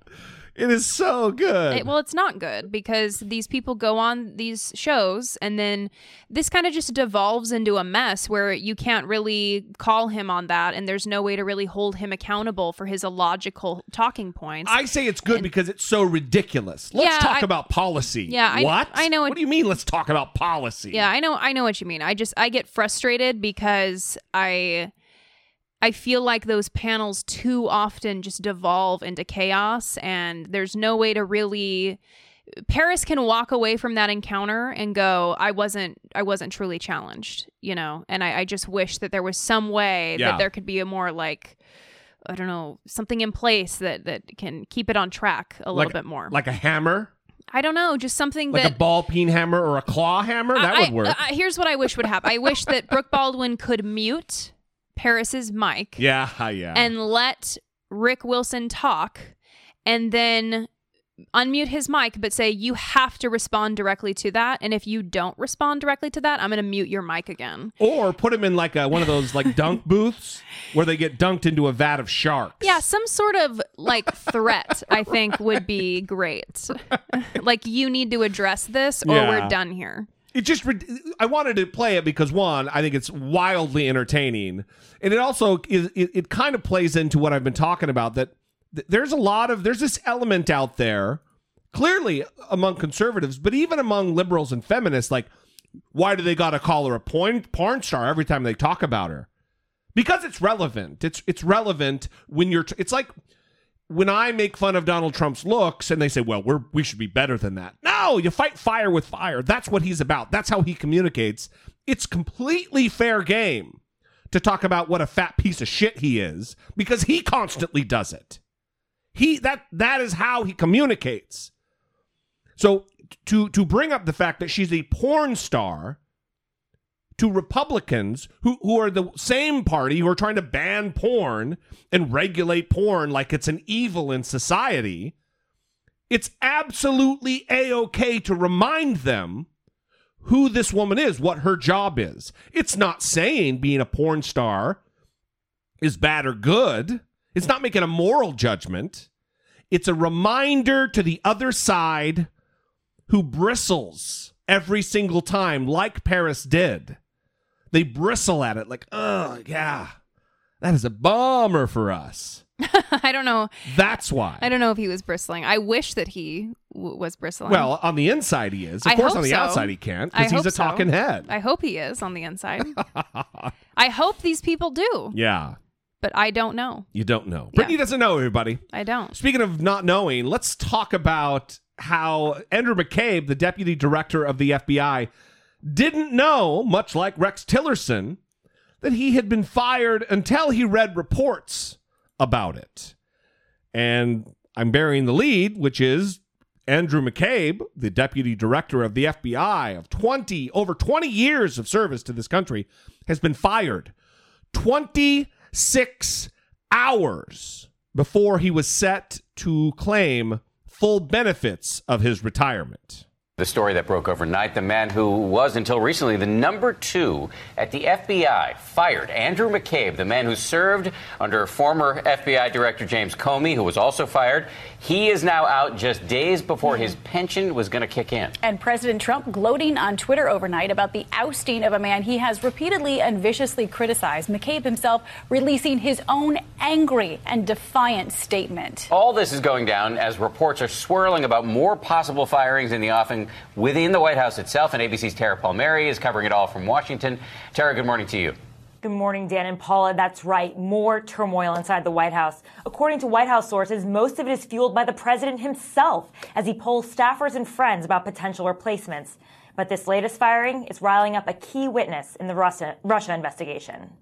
It is so good. It, well, it's not good because these people go on these shows and then this kind of just devolves into a mess where you can't really call him on that and there's no way to really hold him accountable for his illogical talking points. I say it's good because it's so ridiculous. Let's Yeah, talk I- about policy. Yeah, I- what? I know it- What do you mean? Let's talk about policy. Yeah, I know I know what you mean. I just I get frustrated because I I feel like those panels too often just devolve into chaos and there's no way to really Paris can walk away from that encounter and go, I wasn't I wasn't truly challenged, you know, and I, I just wish that there was some way Yeah. that there could be a more like I don't know, something in place that that can keep it on track a little bit more. Like a hammer, I don't know, just something like that a ball peen hammer or a claw hammer. That I- would work. I- here's what I wish would happen. I wish that Brooke Baldwin could mute Paris's mic yeah, yeah. and let Rick Wilson talk, and then unmute his mic, but say you have to respond directly to that. And if you don't respond directly to that, I'm going to mute your mic again. or put him in like a, one of those like dunk booths where they get dunked into a vat of sharks. Yeah, some sort of like threat, I think, would be great. like you need to address this, or Yeah. we're done here. It just I wanted to play it because one, I think it's wildly entertaining, and it also is it, it kind of plays into what I've been talking about that th- there's a lot of there's this element out there clearly among conservatives, but even among liberals and feminists like why do they got to call her a porn porn star every time they talk about her? Because it's relevant. It's it's relevant when you're it's like when I make fun of Donald Trump's looks and they say, well, we're, we should be better than that. No, you fight fire with fire. That's what he's about. That's how he communicates. It's completely fair game to talk about what a fat piece of shit he is because he constantly does it. He that that is how he communicates. So to to bring up the fact that she's a porn star to Republicans who, who are the same party who are trying to ban porn and regulate porn like it's an evil in society, it's absolutely a okay to remind them who this woman is, what her job is. It's not saying being a porn star is bad or good, it's not making a moral judgment. It's a reminder to the other side who bristles every single time, like Paris did they bristle at it like, oh, yeah, that is a bummer for us. I don't know. That's why. I don't know if he was bristling. I wish that he w- was bristling. Well, on the inside he is. Of I course, on the so. outside he can't because he's a so. talking head. I hope he is on the inside. I hope these people do, Yeah, but I don't know. you don't know. Brittany doesn't know everybody. I don't. Speaking of not knowing, let's talk about how Andrew McCabe, the deputy director of the FBI, didn't know, much like Rex Tillerson, that he had been fired until he read reports about it. And I'm bearing the lead, which is Andrew McCabe, the deputy director of the FBI of 20 over 20 years of service to this country, has been fired 26 hours before he was set to claim full benefits of his retirement. The story that broke overnight the man who was until recently the number two at the FBI fired Andrew McCabe, the man who served under former FBI Director James Comey, who was also fired. He is now out just days before his pension was going to kick in. And President Trump gloating on Twitter overnight about the ousting of a man he has repeatedly and viciously criticized. McCabe himself releasing his own angry and defiant statement. All this is going down as reports are swirling about more possible firings in the offing within the White House itself. And ABC's Tara Palmieri is covering it all from Washington. Tara, good morning to you. Good morning, Dan and Paula. That's right. More turmoil inside the White House. According to White House sources, most of it is fueled by the president himself as he polls staffers and friends about potential replacements. But this latest firing is riling up a key witness in the Russia, Russia investigation.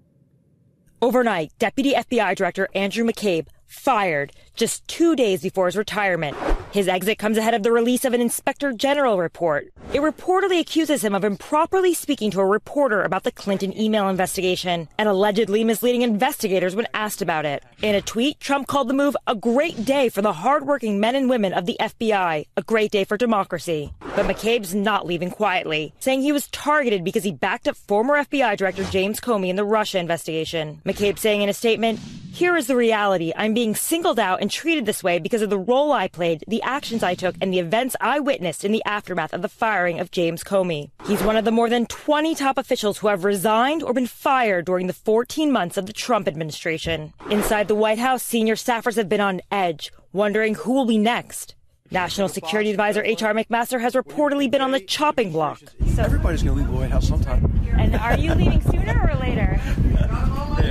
Overnight, Deputy FBI Director Andrew McCabe fired just two days before his retirement. His exit comes ahead of the release of an Inspector General report. It reportedly accuses him of improperly speaking to a reporter about the Clinton email investigation and allegedly misleading investigators when asked about it. In a tweet, Trump called the move a great day for the hardworking men and women of the FBI, a great day for democracy. But McCabe's not leaving quietly, saying he was targeted because he backed up former FBI Director James Comey in the Russia investigation. McCabe saying in a statement, Here is the reality. I'm being singled out and treated this way because of the role I played, the actions I took, and the events I witnessed in the aftermath of the firing of James Comey. He's one of the more than 20 top officials who have resigned or been fired during the 14 months of the Trump administration. Inside the White House, senior staffers have been on edge, wondering who will be next. National Security Advisor H.R. McMaster has reportedly been on the chopping block. So everybody's going to leave the White House sometime. And are you leaving sooner or later? Hey,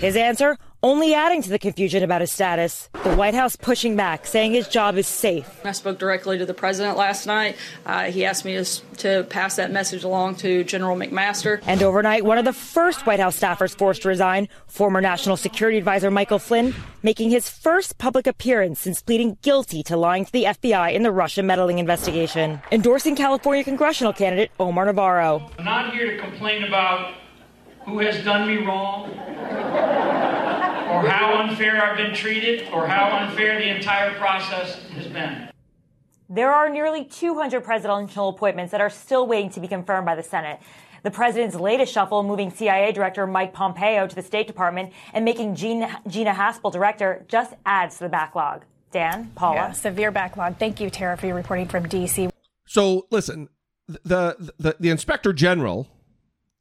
His answer only adding to the confusion about his status. The White House pushing back, saying his job is safe. I spoke directly to the president last night. Uh, he asked me to, to pass that message along to General McMaster. And overnight, one of the first White House staffers forced to resign, former National Security Advisor Michael Flynn, making his first public appearance since pleading guilty to lying to the FBI in the Russia meddling investigation. Endorsing California congressional candidate Omar Navarro. I'm not here to complain about who has done me wrong, or how unfair I've been treated, or how unfair the entire process has been. There are nearly 200 presidential appointments that are still waiting to be confirmed by the Senate. The president's latest shuffle, moving CIA Director Mike Pompeo to the State Department and making Gina, Gina Haspel director, just adds to the backlog. Dan, Paula. Yeah, severe backlog. Thank you, Tara, for your reporting from D.C. So listen, the, the the inspector general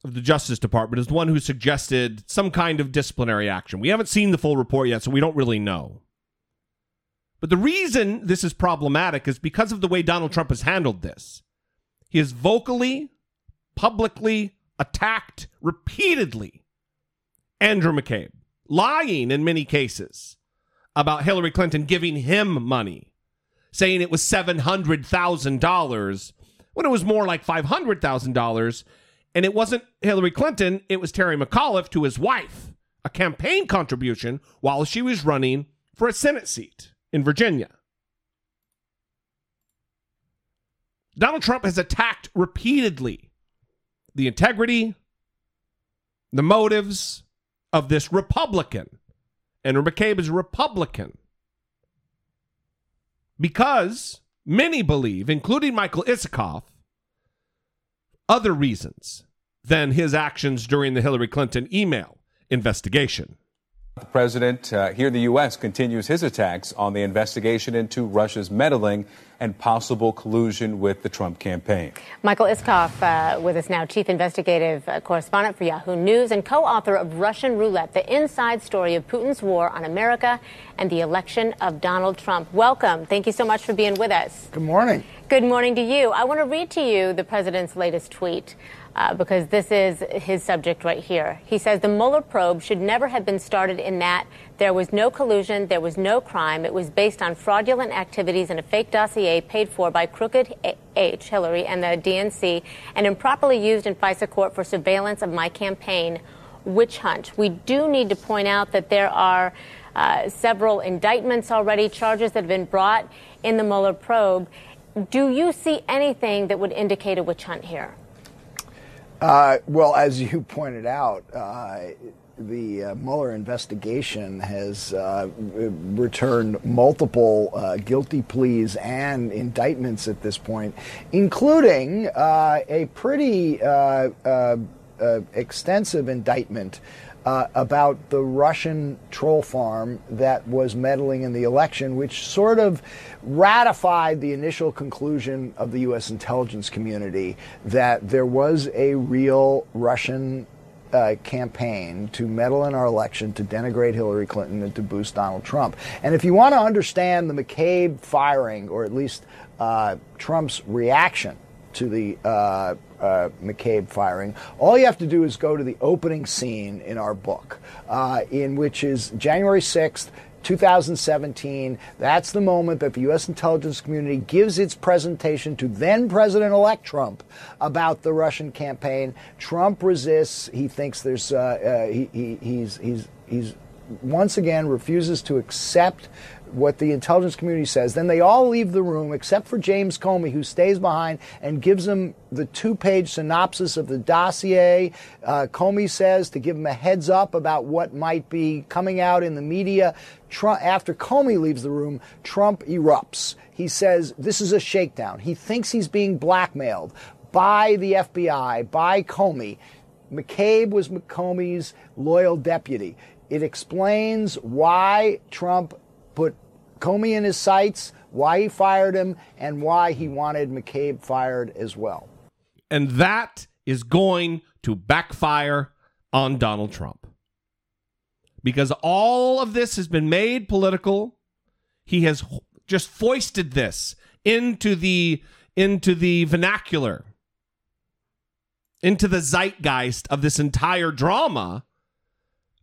of the Justice Department is the one who suggested some kind of disciplinary action. We haven't seen the full report yet, so we don't really know. But the reason this is problematic is because of the way Donald Trump has handled this. He has vocally, publicly attacked repeatedly Andrew McCabe, lying in many cases about Hillary Clinton giving him money, saying it was $700,000 when it was more like $500,000. And it wasn't Hillary Clinton, it was Terry McAuliffe to his wife, a campaign contribution while she was running for a Senate seat in Virginia. Donald Trump has attacked repeatedly the integrity, the motives of this Republican. Andrew McCabe is a Republican. Because many believe, including Michael Isikoff, other reasons than his actions during the Hillary Clinton email investigation. The president uh, here in the U.S. continues his attacks on the investigation into Russia's meddling and possible collusion with the Trump campaign. Michael Isikoff uh, with us now, chief investigative uh, correspondent for Yahoo News and co author of Russian Roulette, the inside story of Putin's war on America and the election of Donald Trump. Welcome. Thank you so much for being with us. Good morning. Good morning to you. I want to read to you the president's latest tweet. Uh, because this is his subject right here. He says the Mueller probe should never have been started in that there was no collusion, there was no crime. It was based on fraudulent activities in a fake dossier paid for by Crooked H, Hillary, and the DNC, and improperly used in FISA court for surveillance of my campaign. Witch hunt. We do need to point out that there are uh, several indictments already, charges that have been brought in the Mueller probe. Do you see anything that would indicate a witch hunt here? Uh, well, as you pointed out, uh, the uh, Mueller investigation has uh, returned multiple uh, guilty pleas and indictments at this point, including uh, a pretty extensive indictment uh, about the Russian troll farm that was meddling in the election, which sort of ratified the initial conclusion of the U.S. intelligence community that there was a real Russian uh, campaign to meddle in our election, to denigrate Hillary Clinton, and to boost Donald Trump. And if you want to understand the McCabe firing, or at least uh, Trump's reaction to the uh, McCabe firing. All you have to do is go to the opening scene in our book, uh, in which is January 6th. 2017. That's the moment that the U.S. intelligence community gives its presentation to then President elect Trump about the Russian campaign. Trump resists. He thinks there's, uh, uh, he, he, he's, he's, he's once again refuses to accept what the intelligence community says. Then they all leave the room except for James Comey, who stays behind and gives him the two page synopsis of the dossier. Uh, Comey says to give him a heads up about what might be coming out in the media. Trump, after Comey leaves the room, Trump erupts. He says this is a shakedown. He thinks he's being blackmailed by the FBI, by Comey. McCabe was Comey's loyal deputy. It explains why Trump put Comey in his sights, why he fired him, and why he wanted McCabe fired as well. And that is going to backfire on Donald Trump. Because all of this has been made political. He has just foisted this into the into the vernacular, into the zeitgeist of this entire drama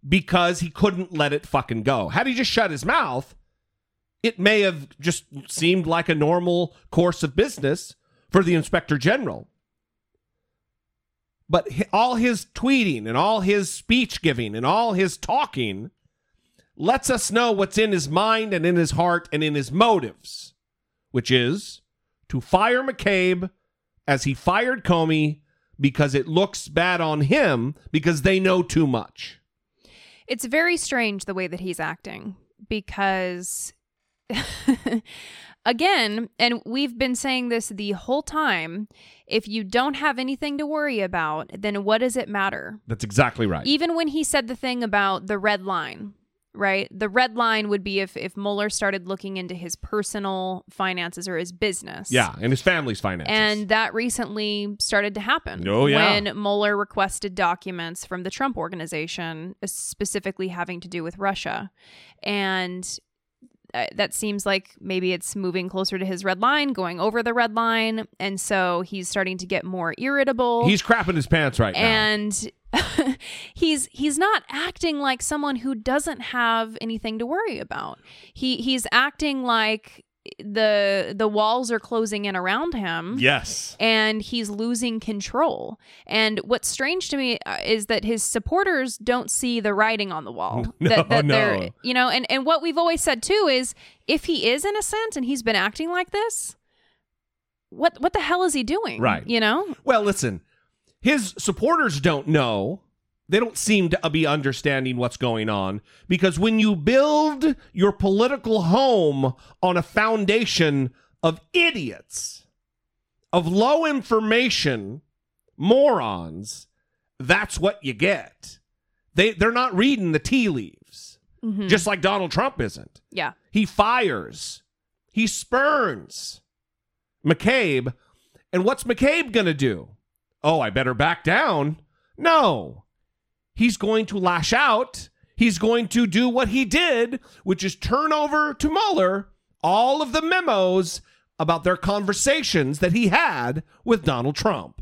because he couldn't let it fucking go. Had he just shut his mouth, it may have just seemed like a normal course of business for the inspector general. But all his tweeting and all his speech giving and all his talking lets us know what's in his mind and in his heart and in his motives, which is to fire McCabe as he fired Comey because it looks bad on him because they know too much. It's very strange the way that he's acting because again, and we've been saying this the whole time, if you don't have anything to worry about, then what does it matter? That's exactly right. Even when he said the thing about the red line, right? The red line would be if if Mueller started looking into his personal finances or his business. Yeah, and his family's finances. And that recently started to happen. Oh, yeah. When Mueller requested documents from the Trump organization, uh, specifically having to do with Russia. And uh, that seems like maybe it's moving closer to his red line, going over the red line, and so he's starting to get more irritable. He's crapping his pants right now. And he's he's not acting like someone who doesn't have anything to worry about. He he's acting like the the walls are closing in around him. Yes. And he's losing control. And what's strange to me uh, is that his supporters don't see the writing on the wall. No, that, that no. they're you know, and and what we've always said too is if he is innocent and he's been acting like this, what what the hell is he doing? Right. You know? Well, listen, his supporters don't know. They don't seem to be understanding what's going on because when you build your political home on a foundation of idiots, of low information morons, that's what you get. They they're not reading the tea leaves. Mhm. Just like Donald Trump isn't. Yeah. He fires. He spurns McCabe. And what's McCabe going to do? Oh, I better back down. No. He's going to lash out. He's going to do what he did, which is turn over to Mueller all of the memos about their conversations that he had with Donald Trump.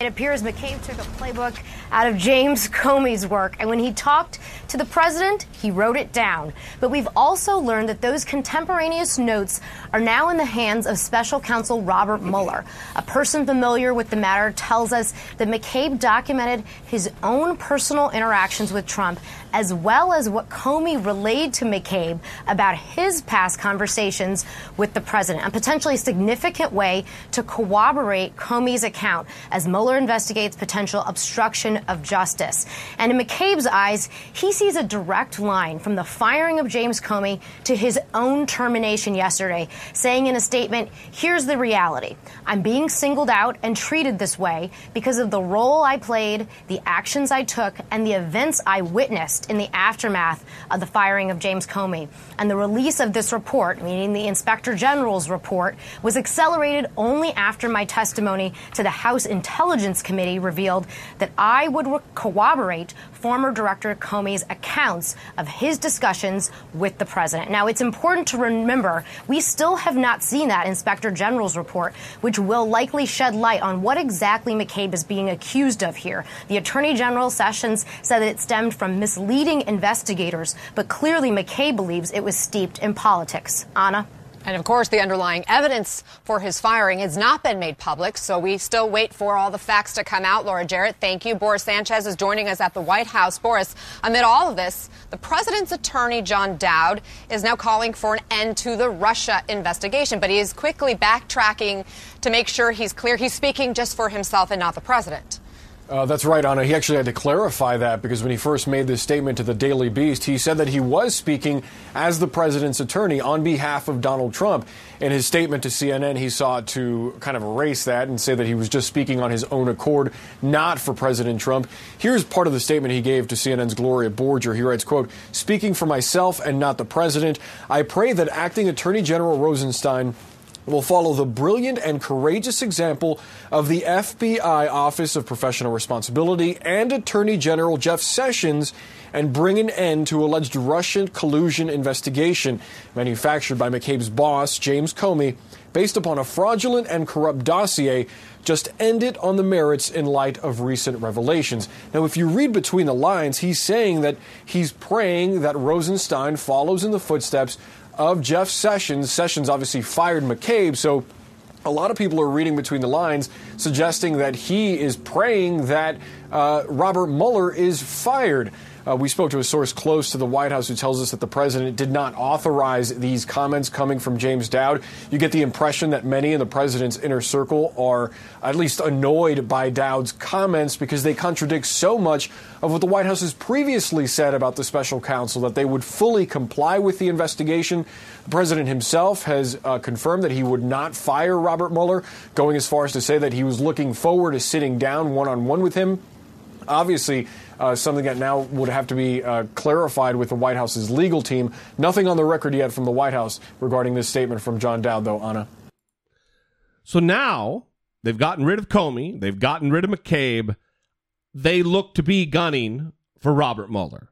It appears McCabe took a playbook out of James Comey's work, and when he talked to the president, he wrote it down. But we've also learned that those contemporaneous notes are now in the hands of special counsel Robert Mueller. A person familiar with the matter tells us that McCabe documented his own personal interactions with Trump, as well as what Comey relayed to McCabe about his past conversations with the president, a potentially significant way to corroborate Comey's account as Mueller investigates potential obstruction of justice. And in McCabe's eyes, he sees a direct line from the firing of James Comey to his own termination yesterday, saying in a statement, Here's the reality. I'm being singled out and treated this way because of the role I played, the actions I took, and the events I witnessed in the aftermath of the firing of James Comey. And the release of this report, meaning the Inspector General's report, was accelerated only after my testimony to the House Intelligence Committee revealed that I would re- corroborate former Director Comey's accounts of his discussions with the president. Now, it's important to remember we still have not seen that Inspector General's report, which will likely shed light on what exactly McCabe is being accused of here. The Attorney General Sessions said that it stemmed from misleading investigators, but clearly McCabe believes it was steeped in politics. Anna? And of course, the underlying evidence for his firing has not been made public, so we still wait for all the facts to come out. Laura Jarrett, thank you. Boris Sanchez is joining us at the White House. Boris, amid all of this, the president's attorney, John Dowd, is now calling for an end to the Russia investigation, but he is quickly backtracking to make sure he's clear. He's speaking just for himself and not the president. Uh, that's right, Anna. He actually had to clarify that because when he first made this statement to the Daily Beast, he said that he was speaking as the president's attorney on behalf of Donald Trump. In his statement to CNN, he sought to kind of erase that and say that he was just speaking on his own accord, not for President Trump. Here's part of the statement he gave to CNN's Gloria Borger. He writes, quote, speaking for myself and not the president, I pray that acting Attorney General Rosenstein will follow the brilliant and courageous example of the FBI Office of Professional Responsibility and Attorney General Jeff Sessions and bring an end to alleged Russian collusion investigation manufactured by McCabe's boss, James Comey, based upon a fraudulent and corrupt dossier. Just end it on the merits in light of recent revelations. Now, if you read between the lines, he's saying that he's praying that Rosenstein follows in the footsteps of Jeff Sessions. Sessions obviously fired McCabe, so a lot of people are reading between the lines, suggesting that he is praying that uh, Robert Mueller is fired. Uh, we spoke to a source close to the White House who tells us that the president did not authorize these comments coming from James Dowd. You get the impression that many in the president's inner circle are at least annoyed by Dowd's comments because they contradict so much of what the White House has previously said about the special counsel that they would fully comply with the investigation. The president himself has uh, confirmed that he would not fire Robert Mueller, going as far as to say that he was looking forward to sitting down one on one with him. Obviously, uh, something that now would have to be uh, clarified with the White House's legal team. Nothing on the record yet from the White House regarding this statement from John Dowd, though, Anna. So now they've gotten rid of Comey, they've gotten rid of McCabe. They look to be gunning for Robert Mueller.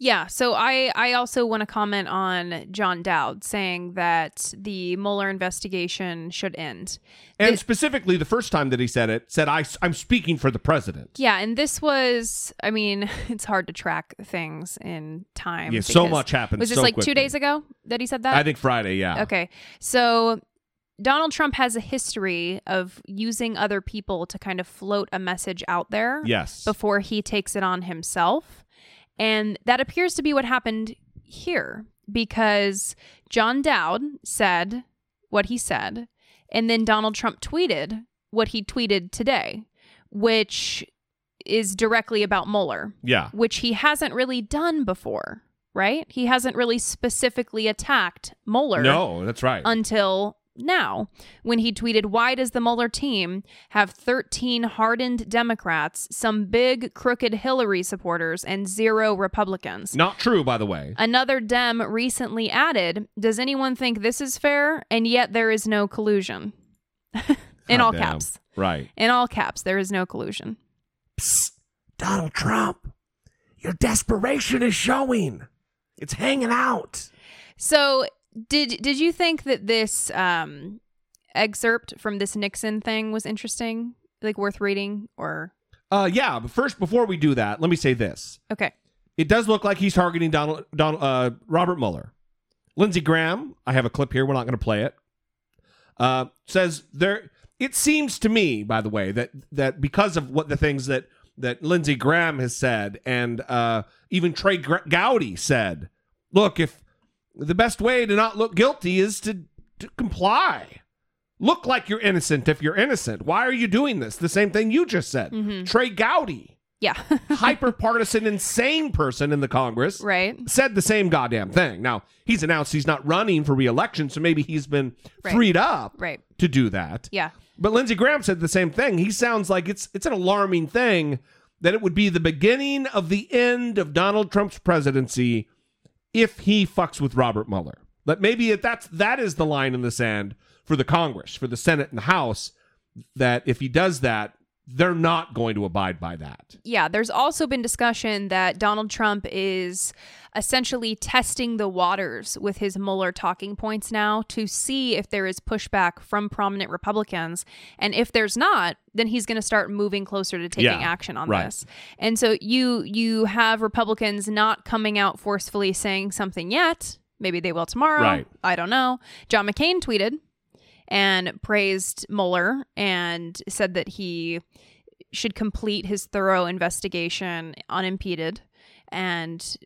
Yeah, so I I also want to comment on John Dowd saying that the Mueller investigation should end. And Th- specifically, the first time that he said it, said, I, I'm speaking for the president. yeah, and this was I mean, it's hard to track things in time. Yeah, so much happened Was this so like quickly. two days ago that he said that? I think Friday, yeah. Okay. So Donald Trump has a history of using other people to kind of float a message out there Yes. before he takes it on himself. And that appears to be what happened here because John Dowd said what he said, and then Donald Trump tweeted what he tweeted today, which is directly about Mueller Yeah. which he hasn't really done before, right? He hasn't really specifically attacked Mueller. No, that's right. Until now, when he tweeted, Why does the Mueller team have 13 hardened Democrats, some big crooked Hillary supporters, and zero Republicans? Not true, by the way. Another Dem recently added, Does anyone think this is fair? And yet there is no collusion. In all Goddamn. caps. Right. In all caps, there is no collusion. Psst, Donald Trump, your desperation is showing. It's hanging out. So did did you think that this um excerpt from this Nixon thing was interesting? Like worth reading or Uh, yeah, but first, before we do that, let me say this. okay. It does look like he's targeting Donald, Donald uh, Robert Mueller. Lindsey Graham, I have a clip here. We're not going to play it. Uh, says there. It seems to me, by the way, that that because of what the things that that Lindsey Graham has said, and uh, even Trey Gowdy said, look, if the best way to not look guilty is to, to comply. Look like you're innocent if you're innocent. Why are you doing this? The same thing you just said. Mhm. Trey Gowdy Yeah. hyper partisan, insane person in the Congress, right? Said the same goddamn thing. Now he's announced he's not running for reelection, so maybe he's been Right. freed up Right. to do that. Yeah. But Lindsey Graham said the same thing. He sounds like it's it's an alarming thing that it would be the beginning of the end of Donald Trump's presidency if he fucks with Robert Mueller. But maybe that's that is the line in the sand for the Congress, for the Senate and the House, that if he does that, they're not going to abide by that. Yeah, there's also been discussion that Donald Trump is essentially testing the waters with his Mueller talking points now to see if there is pushback from prominent Republicans. And if there's not, then he's going to start moving closer to taking Yeah, action on right. this. And so you you have Republicans not coming out forcefully saying something yet. Maybe they will tomorrow. Right. I don't know. John McCain tweeted and praised Mueller and said that he should complete his thorough investigation unimpeded and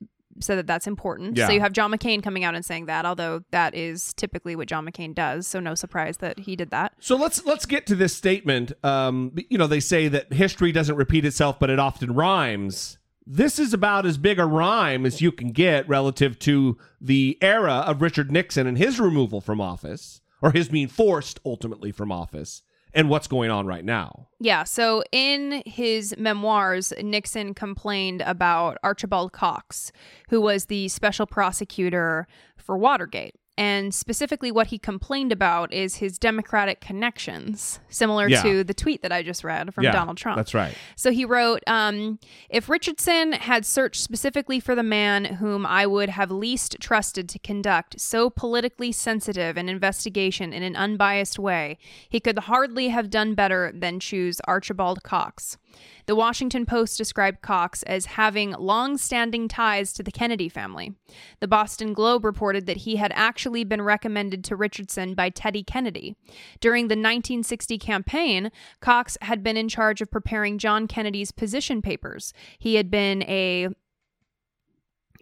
said that that's important. Yeah. So you have John McCain coming out and saying that, although that is typically what John McCain does. So no surprise that he did that. So let's let's get to this statement. Um, you know, they say that history doesn't repeat itself, but it often rhymes. This is about as big a rhyme as you can get relative to the era of Richard Nixon and his removal from office, or his being forced ultimately from office, and what's going on right now. Yeah. So in his memoirs, Nixon complained about Archibald Cox, who was the special prosecutor for Watergate. And specifically, what he complained about is his Democratic connections, similar Yeah. to the tweet that I just read from Yeah, Donald Trump. that's right. So he wrote um, If Richardson had searched specifically for the man whom I would have least trusted to conduct so politically sensitive an investigation in an unbiased way, he could hardly have done better than choose Archibald Cox. The Washington Post described Cox as having long standing ties to the Kennedy family. The Boston Globe reported that he had actually been recommended to Richardson by Teddy Kennedy. During the 1960 campaign, Cox had been in charge of preparing John Kennedy's position papers. He had been a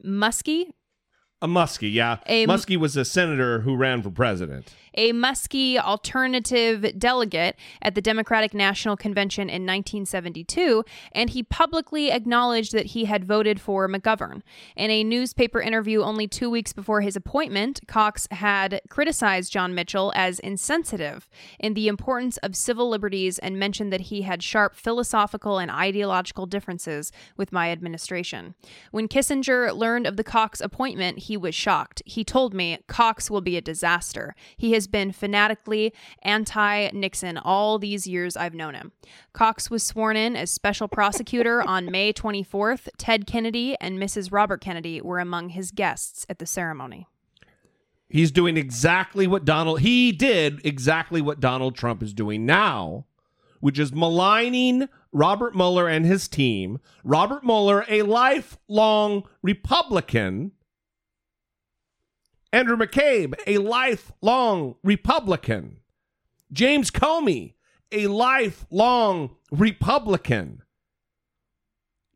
Muskie, A Muskie, yeah. A- Muskie was a senator who ran for president. A Muskie alternative delegate at the Democratic National Convention in 1972, and he publicly acknowledged that he had voted for McGovern. In a newspaper interview only two weeks before his appointment, Cox had criticized John Mitchell as insensitive in the importance of civil liberties and mentioned that he had sharp philosophical and ideological differences with my administration. When Kissinger learned of the Cox appointment, he was shocked. He told me Cox will be a disaster. He has been fanatically anti Nixon all these years I've known him. Cox was sworn in as special prosecutor on May 24th. Ted Kennedy and Mrs. Robert Kennedy were among his guests at the ceremony. He's doing exactly what Donald he did exactly what Donald Trump is doing now, which is maligning Robert Mueller and his team. Robert Mueller, a lifelong Republican. Andrew McCabe, a lifelong Republican. James Comey, a lifelong Republican.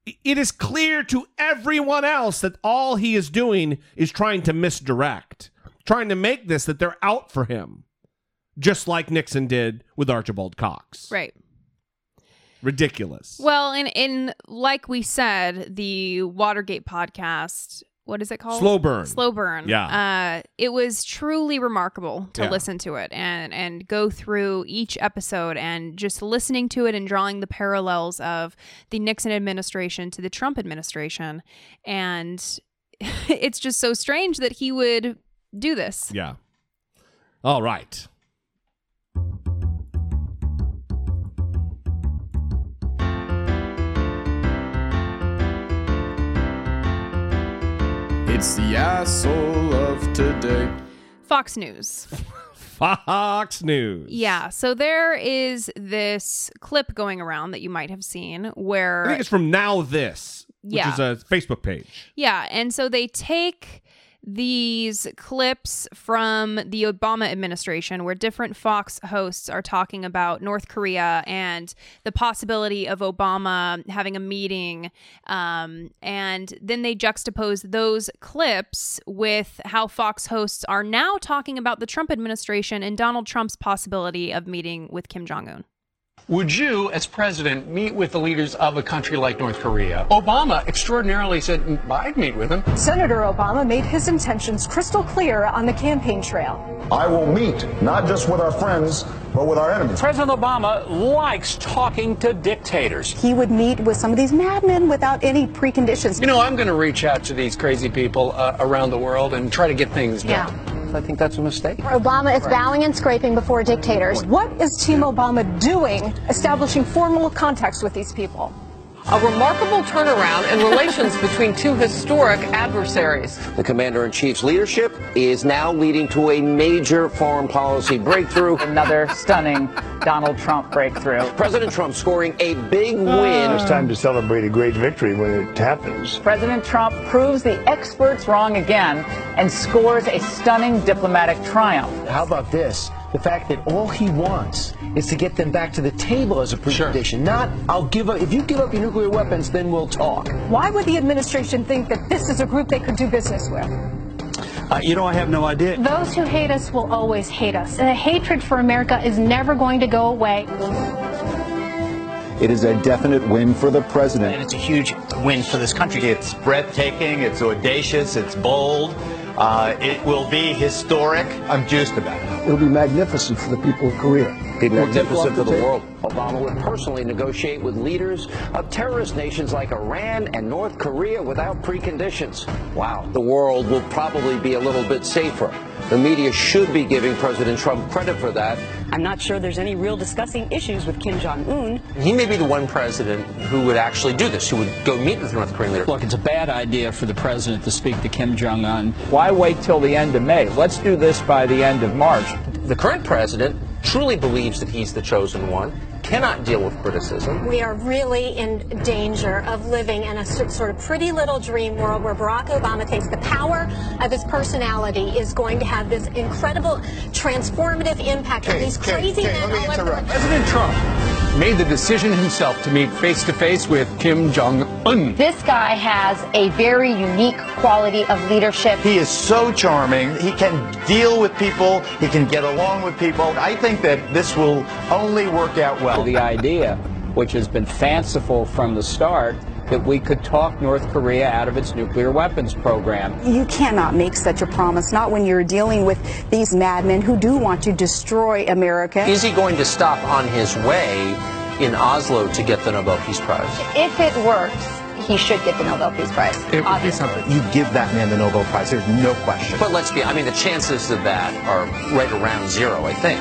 It is clear to everyone else that all he is doing is trying to misdirect, trying to make this that they're out for him, just like Nixon did with Archibald Cox. Right. Ridiculous. Well, in in like we said, the Watergate podcast. What is it called? Slow burn. Slow burn. Yeah. Uh, it was truly remarkable to Yeah. listen to it and and go through each episode and just listening to it and drawing the parallels of the Nixon administration to the Trump administration, and it's just so strange that he would do this. Yeah. All right. It's the asshole of today. Fox News. Fox News. Yeah. So there is this clip going around that you might have seen where I think it's from Now This, which Yeah. is a Facebook page. Yeah, and so they take these clips from the Obama administration where different Fox hosts are talking about North Korea and the possibility of Obama having a meeting. Um, and then they juxtapose those clips with how Fox hosts are now talking about the Trump administration and Donald Trump's possibility of meeting with Kim Jong un. Would you, as president, meet with the leaders of a country like North Korea? Obama extraordinarily said, "Mm, I'd meet with them. Senator Obama made his intentions crystal clear on the campaign trail. I will meet not just with our friends, but with our enemies. President Obama likes talking to dictators. He would meet with some of these madmen without any preconditions. You know, I'm going to reach out to these crazy people uh, around the world and try to get things done. Yeah. I think that's a mistake. Obama is bowing and scraping before dictators. What is Team Obama doing establishing formal contacts with these people? A remarkable turnaround in relations between two historic adversaries. The commander in chief's leadership is now leading to a major foreign policy breakthrough. Another stunning Donald Trump breakthrough. President Trump scoring a big win. It's time to celebrate a great victory when it happens. President Trump proves the experts wrong again and scores a stunning diplomatic triumph. How about this? The fact that all he wants is to get them back to the table as a precondition. Not, I'll give up, if you give up your nuclear weapons, then we'll talk. Why would the administration think that this is a group they could do business with? Uh, you know, I have no idea. Those who hate us will always hate us. And the hatred for America is never going to go away. It is a definite win for the president. And it's a huge win for this country. It's breathtaking, it's audacious, it's bold. Uh, it will be historic. I'm juiced about it. It'll be magnificent for the people of Korea. Be magnificent off for the world. Obama would personally negotiate with leaders of terrorist nations like Iran and North Korea without preconditions. Wow. The world will probably be a little bit safer. The media should be giving President Trump credit for that. I'm not sure there's any real discussing issues with Kim Jong Un. He may be the one president who would actually do this, who would go meet with the North Korean leader. Look, it's a bad idea for the president to speak to Kim Jong un. Why wait till the end of May? Let's do this by the end of March. The current president truly believes that he's the chosen one, cannot deal with criticism. We are really in danger of living in a sort of pretty little dream world where Barack Obama thinks the power of his personality is going to have this incredible transformative impact. On these crazy men all over the President Trump made the decision himself to meet face to face with Kim Jong un. This guy has a very unique quality of leadership. He is so charming. He can deal with people. He can get along with people. I think that this will only work out well. The idea, which has been fanciful from the start, that we could talk North Korea out of its nuclear weapons program. You cannot make such a promise, not when you're dealing with these madmen who do want to destroy America. Is he going to stop on his way in Oslo to get the Nobel Peace Prize? If it works, he should get the Nobel Peace Prize. obviously. You give that man the Nobel Prize. There's no question. But let's be, I mean, the chances of that are right around zero, I think.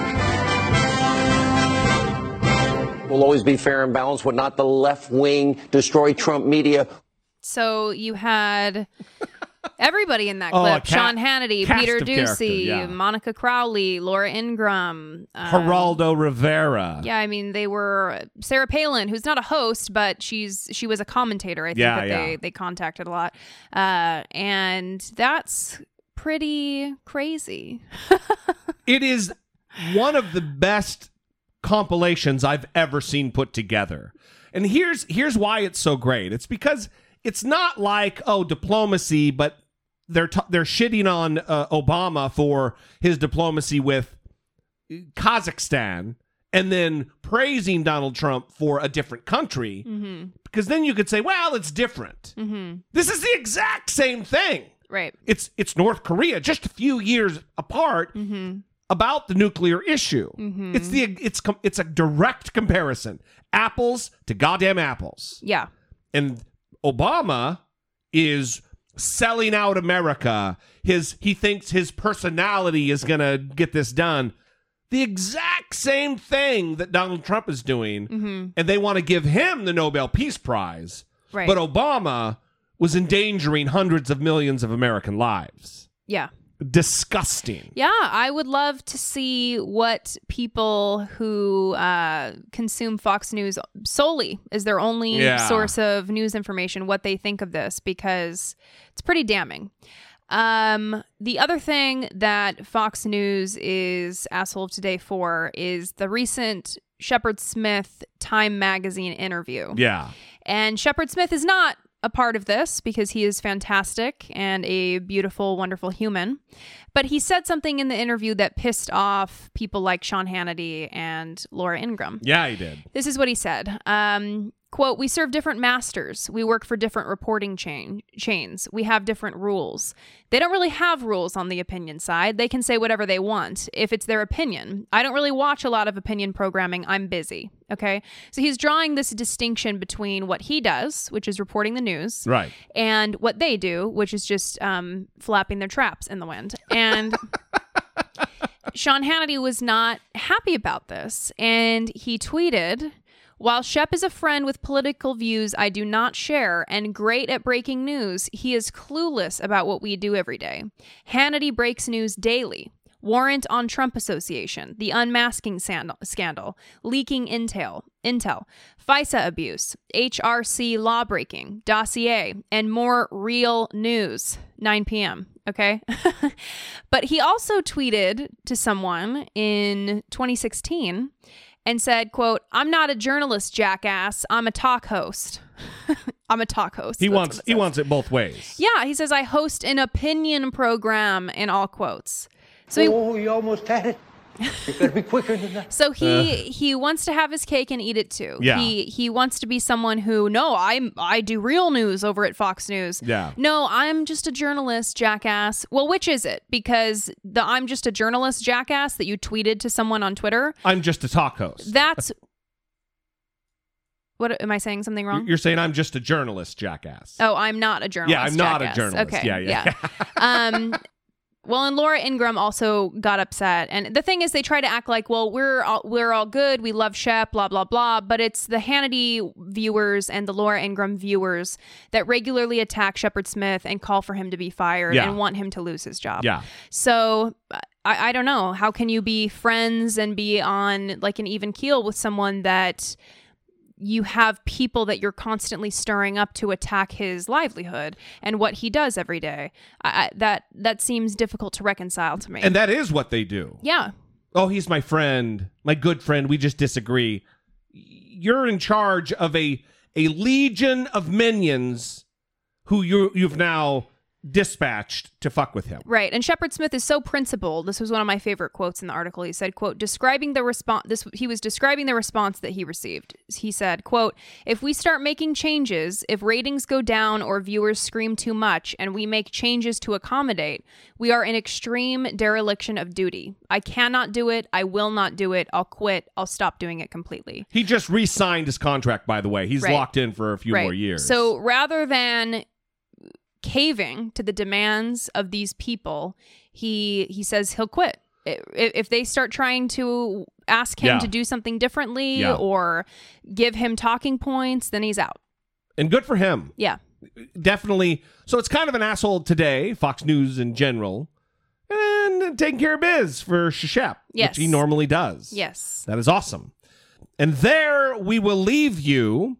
Will always be fair and balanced. Would not the left wing destroy Trump media? So you had everybody in that Oh, clip: a ca- Sean Hannity, Peter of Doocy, yeah. Monica Crowley, Laura Ingraham, um, Geraldo Rivera. Yeah, I mean they were Sarah Palin, who's not a host, but she's she was a commentator. I think Yeah, that yeah. they they contacted a lot, uh, and that's pretty crazy. It is one of the best compilations I've ever seen put together. And here's here's why it's so great. It's because it's not like oh diplomacy, but they're t- they're shitting on uh, Obama for his diplomacy with Kazakhstan and then praising Donald Trump for a different country Mm-hmm. because then you could say, well, it's different. Mm-hmm. This is the exact same thing. Right. It's it's North Korea, just a few years apart Mm-hmm. About the nuclear issue. Mhm. It's the it's it's a direct comparison, apples to goddamn apples. Yeah. And Obama is selling out America. His he thinks his personality is going to get this done. The exact same thing that Donald Trump is doing, Mhm. and they want to give him the Nobel Peace Prize. Right. But Obama was endangering hundreds of millions of American lives. Yeah. Disgusting. Yeah, I would love to see what people who uh, consume Fox News solely is their only Yeah. source of news information, what they think of this, because it's pretty damning. Um, the other thing that Fox News is asshole of today for is the recent Shepard Smith Time Magazine interview. Yeah. And Shepard Smith is not a part of this because he is fantastic and a beautiful, wonderful human. But he said something in the interview that pissed off people like Sean Hannity and Laura Ingraham. Yeah, he did. This is what he said. Um, quote, we serve different masters. We work for different reporting chain chains. We have different rules. They don't really have rules on the opinion side. They can say whatever they want if it's their opinion. I don't really watch a lot of opinion programming. I'm busy. Okay. So he's drawing this distinction between what he does, which is reporting the news, Right. and what they do, which is just um, flapping their traps in the wind. And Sean Hannity was not happy about this. And he tweeted While Shep is a friend with political views I do not share and great at breaking news, he is clueless about what we do every day. Hannity breaks news daily. Warrant on Trump Association, the unmasking sandal- scandal, leaking intel, intel, FISA abuse, HRC lawbreaking, dossier, and more real news. 9 p.m. Okay. but he also tweeted to someone in 2016 and said, quote, I'm not a journalist, jackass. I'm a talk host. I'm a talk host. He That's wants it he wants it both ways. Yeah, he says I host an opinion program in all quotes. So he, oh, you almost had it. You gotta be quicker than that. so he he wants to have his cake and eat it too. Yeah. He he wants to be someone who no, I'm I do real news over at Fox News. Yeah. No, I'm just a journalist, jackass. Well, which is it? Because the I'm just a journalist, jackass that you tweeted to someone on Twitter, I'm just a talk host. that's What am I saying something wrong? You're saying I'm just a journalist, jackass. Oh, I'm not a journalist. Yeah, I'm not a journalist. Okay. Yeah, yeah. um, well, and Laura Ingraham also got upset, and the thing is, they try to act like, well, we're all, we're all good, we love Shep, blah blah blah, but it's the Hannity viewers and the Laura Ingraham viewers that regularly attack Shepard Smith and call for him to be fired Yeah. and want him to lose his job. Yeah. So. I, I don't know. How can you be friends and be on like an even keel with someone that you have people that you're constantly stirring up to attack his livelihood and what he does every day. I, I, that that seems difficult to reconcile to me. And that is what they do. yeah, Oh, he's my friend, my good friend. We just disagree. You're in charge of a a legion of minions who you you've now dispatched to fuck with him. Right. And Shepard Smith is so principled. This was one of my favorite quotes in the article. He said, quote, describing the response this he was describing the response that he received. He said, quote, if we start making changes, if ratings go down or viewers scream too much and we make changes to accommodate, we are in extreme dereliction of duty. I cannot do it. I will not do it. I'll quit. I'll stop doing it completely. He just re-signed his contract by the way. He's Right. locked in for a few Right. more years. So rather than caving to the demands of these people, he he says he'll quit. If they start trying to ask him Yeah. to do something differently Yeah. or give him talking points, then he's out. and good for him. Yeah. definitely. So it's kind of an asshole today, Fox News in general, and taking care of biz for Shishep, Yes. which he normally does. Yes. That is awesome. And there we will leave you.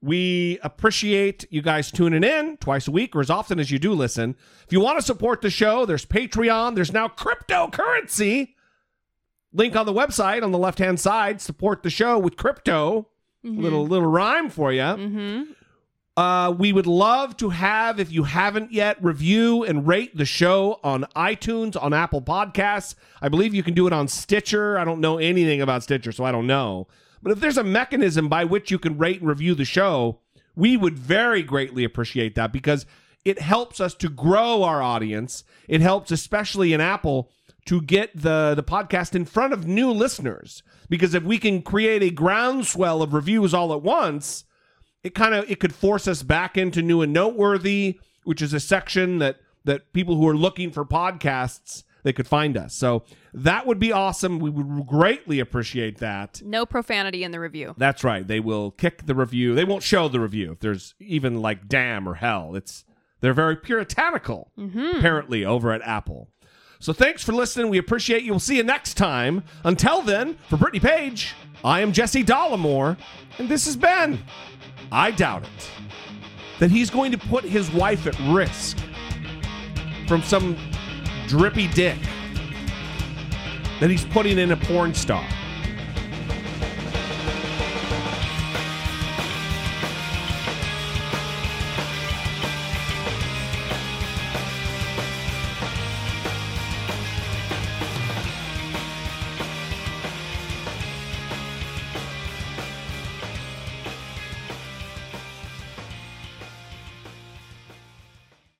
We appreciate you guys tuning in twice a week or as often as you do listen. If you want to support the show, there's Patreon, there's now cryptocurrency. Link on the website on the left hand side. Support the show with crypto. Little little rhyme for you. Mm-hmm. Uh, we would love to have, if you haven't yet, review and rate the show on iTunes, on Apple Podcasts. I believe you can do it on Stitcher. I don't know anything about Stitcher, so I don't know. But if there's a mechanism by which you can rate and review the show, we would very greatly appreciate that because it helps us to grow our audience. It helps, especially in Apple, to get the, the podcast in front of new listeners. Because if we can create a groundswell of reviews all at once, it kind of it could force us back into new and noteworthy, which is a section that that people who are looking for podcasts they could find us. So that would be awesome. We would greatly appreciate that. No profanity in the review. That's right. They will kick the review. They won't show the review if there's even like damn or hell. It's they're very puritanical Mhm. apparently over at Apple. So thanks for listening. We appreciate you. We'll see you next time. Until then, for Brittany Page, I am Jesse Dollemore, and this has been I doubt it that he's going to put his wife at risk from some drippy dick that he's putting in a porn star.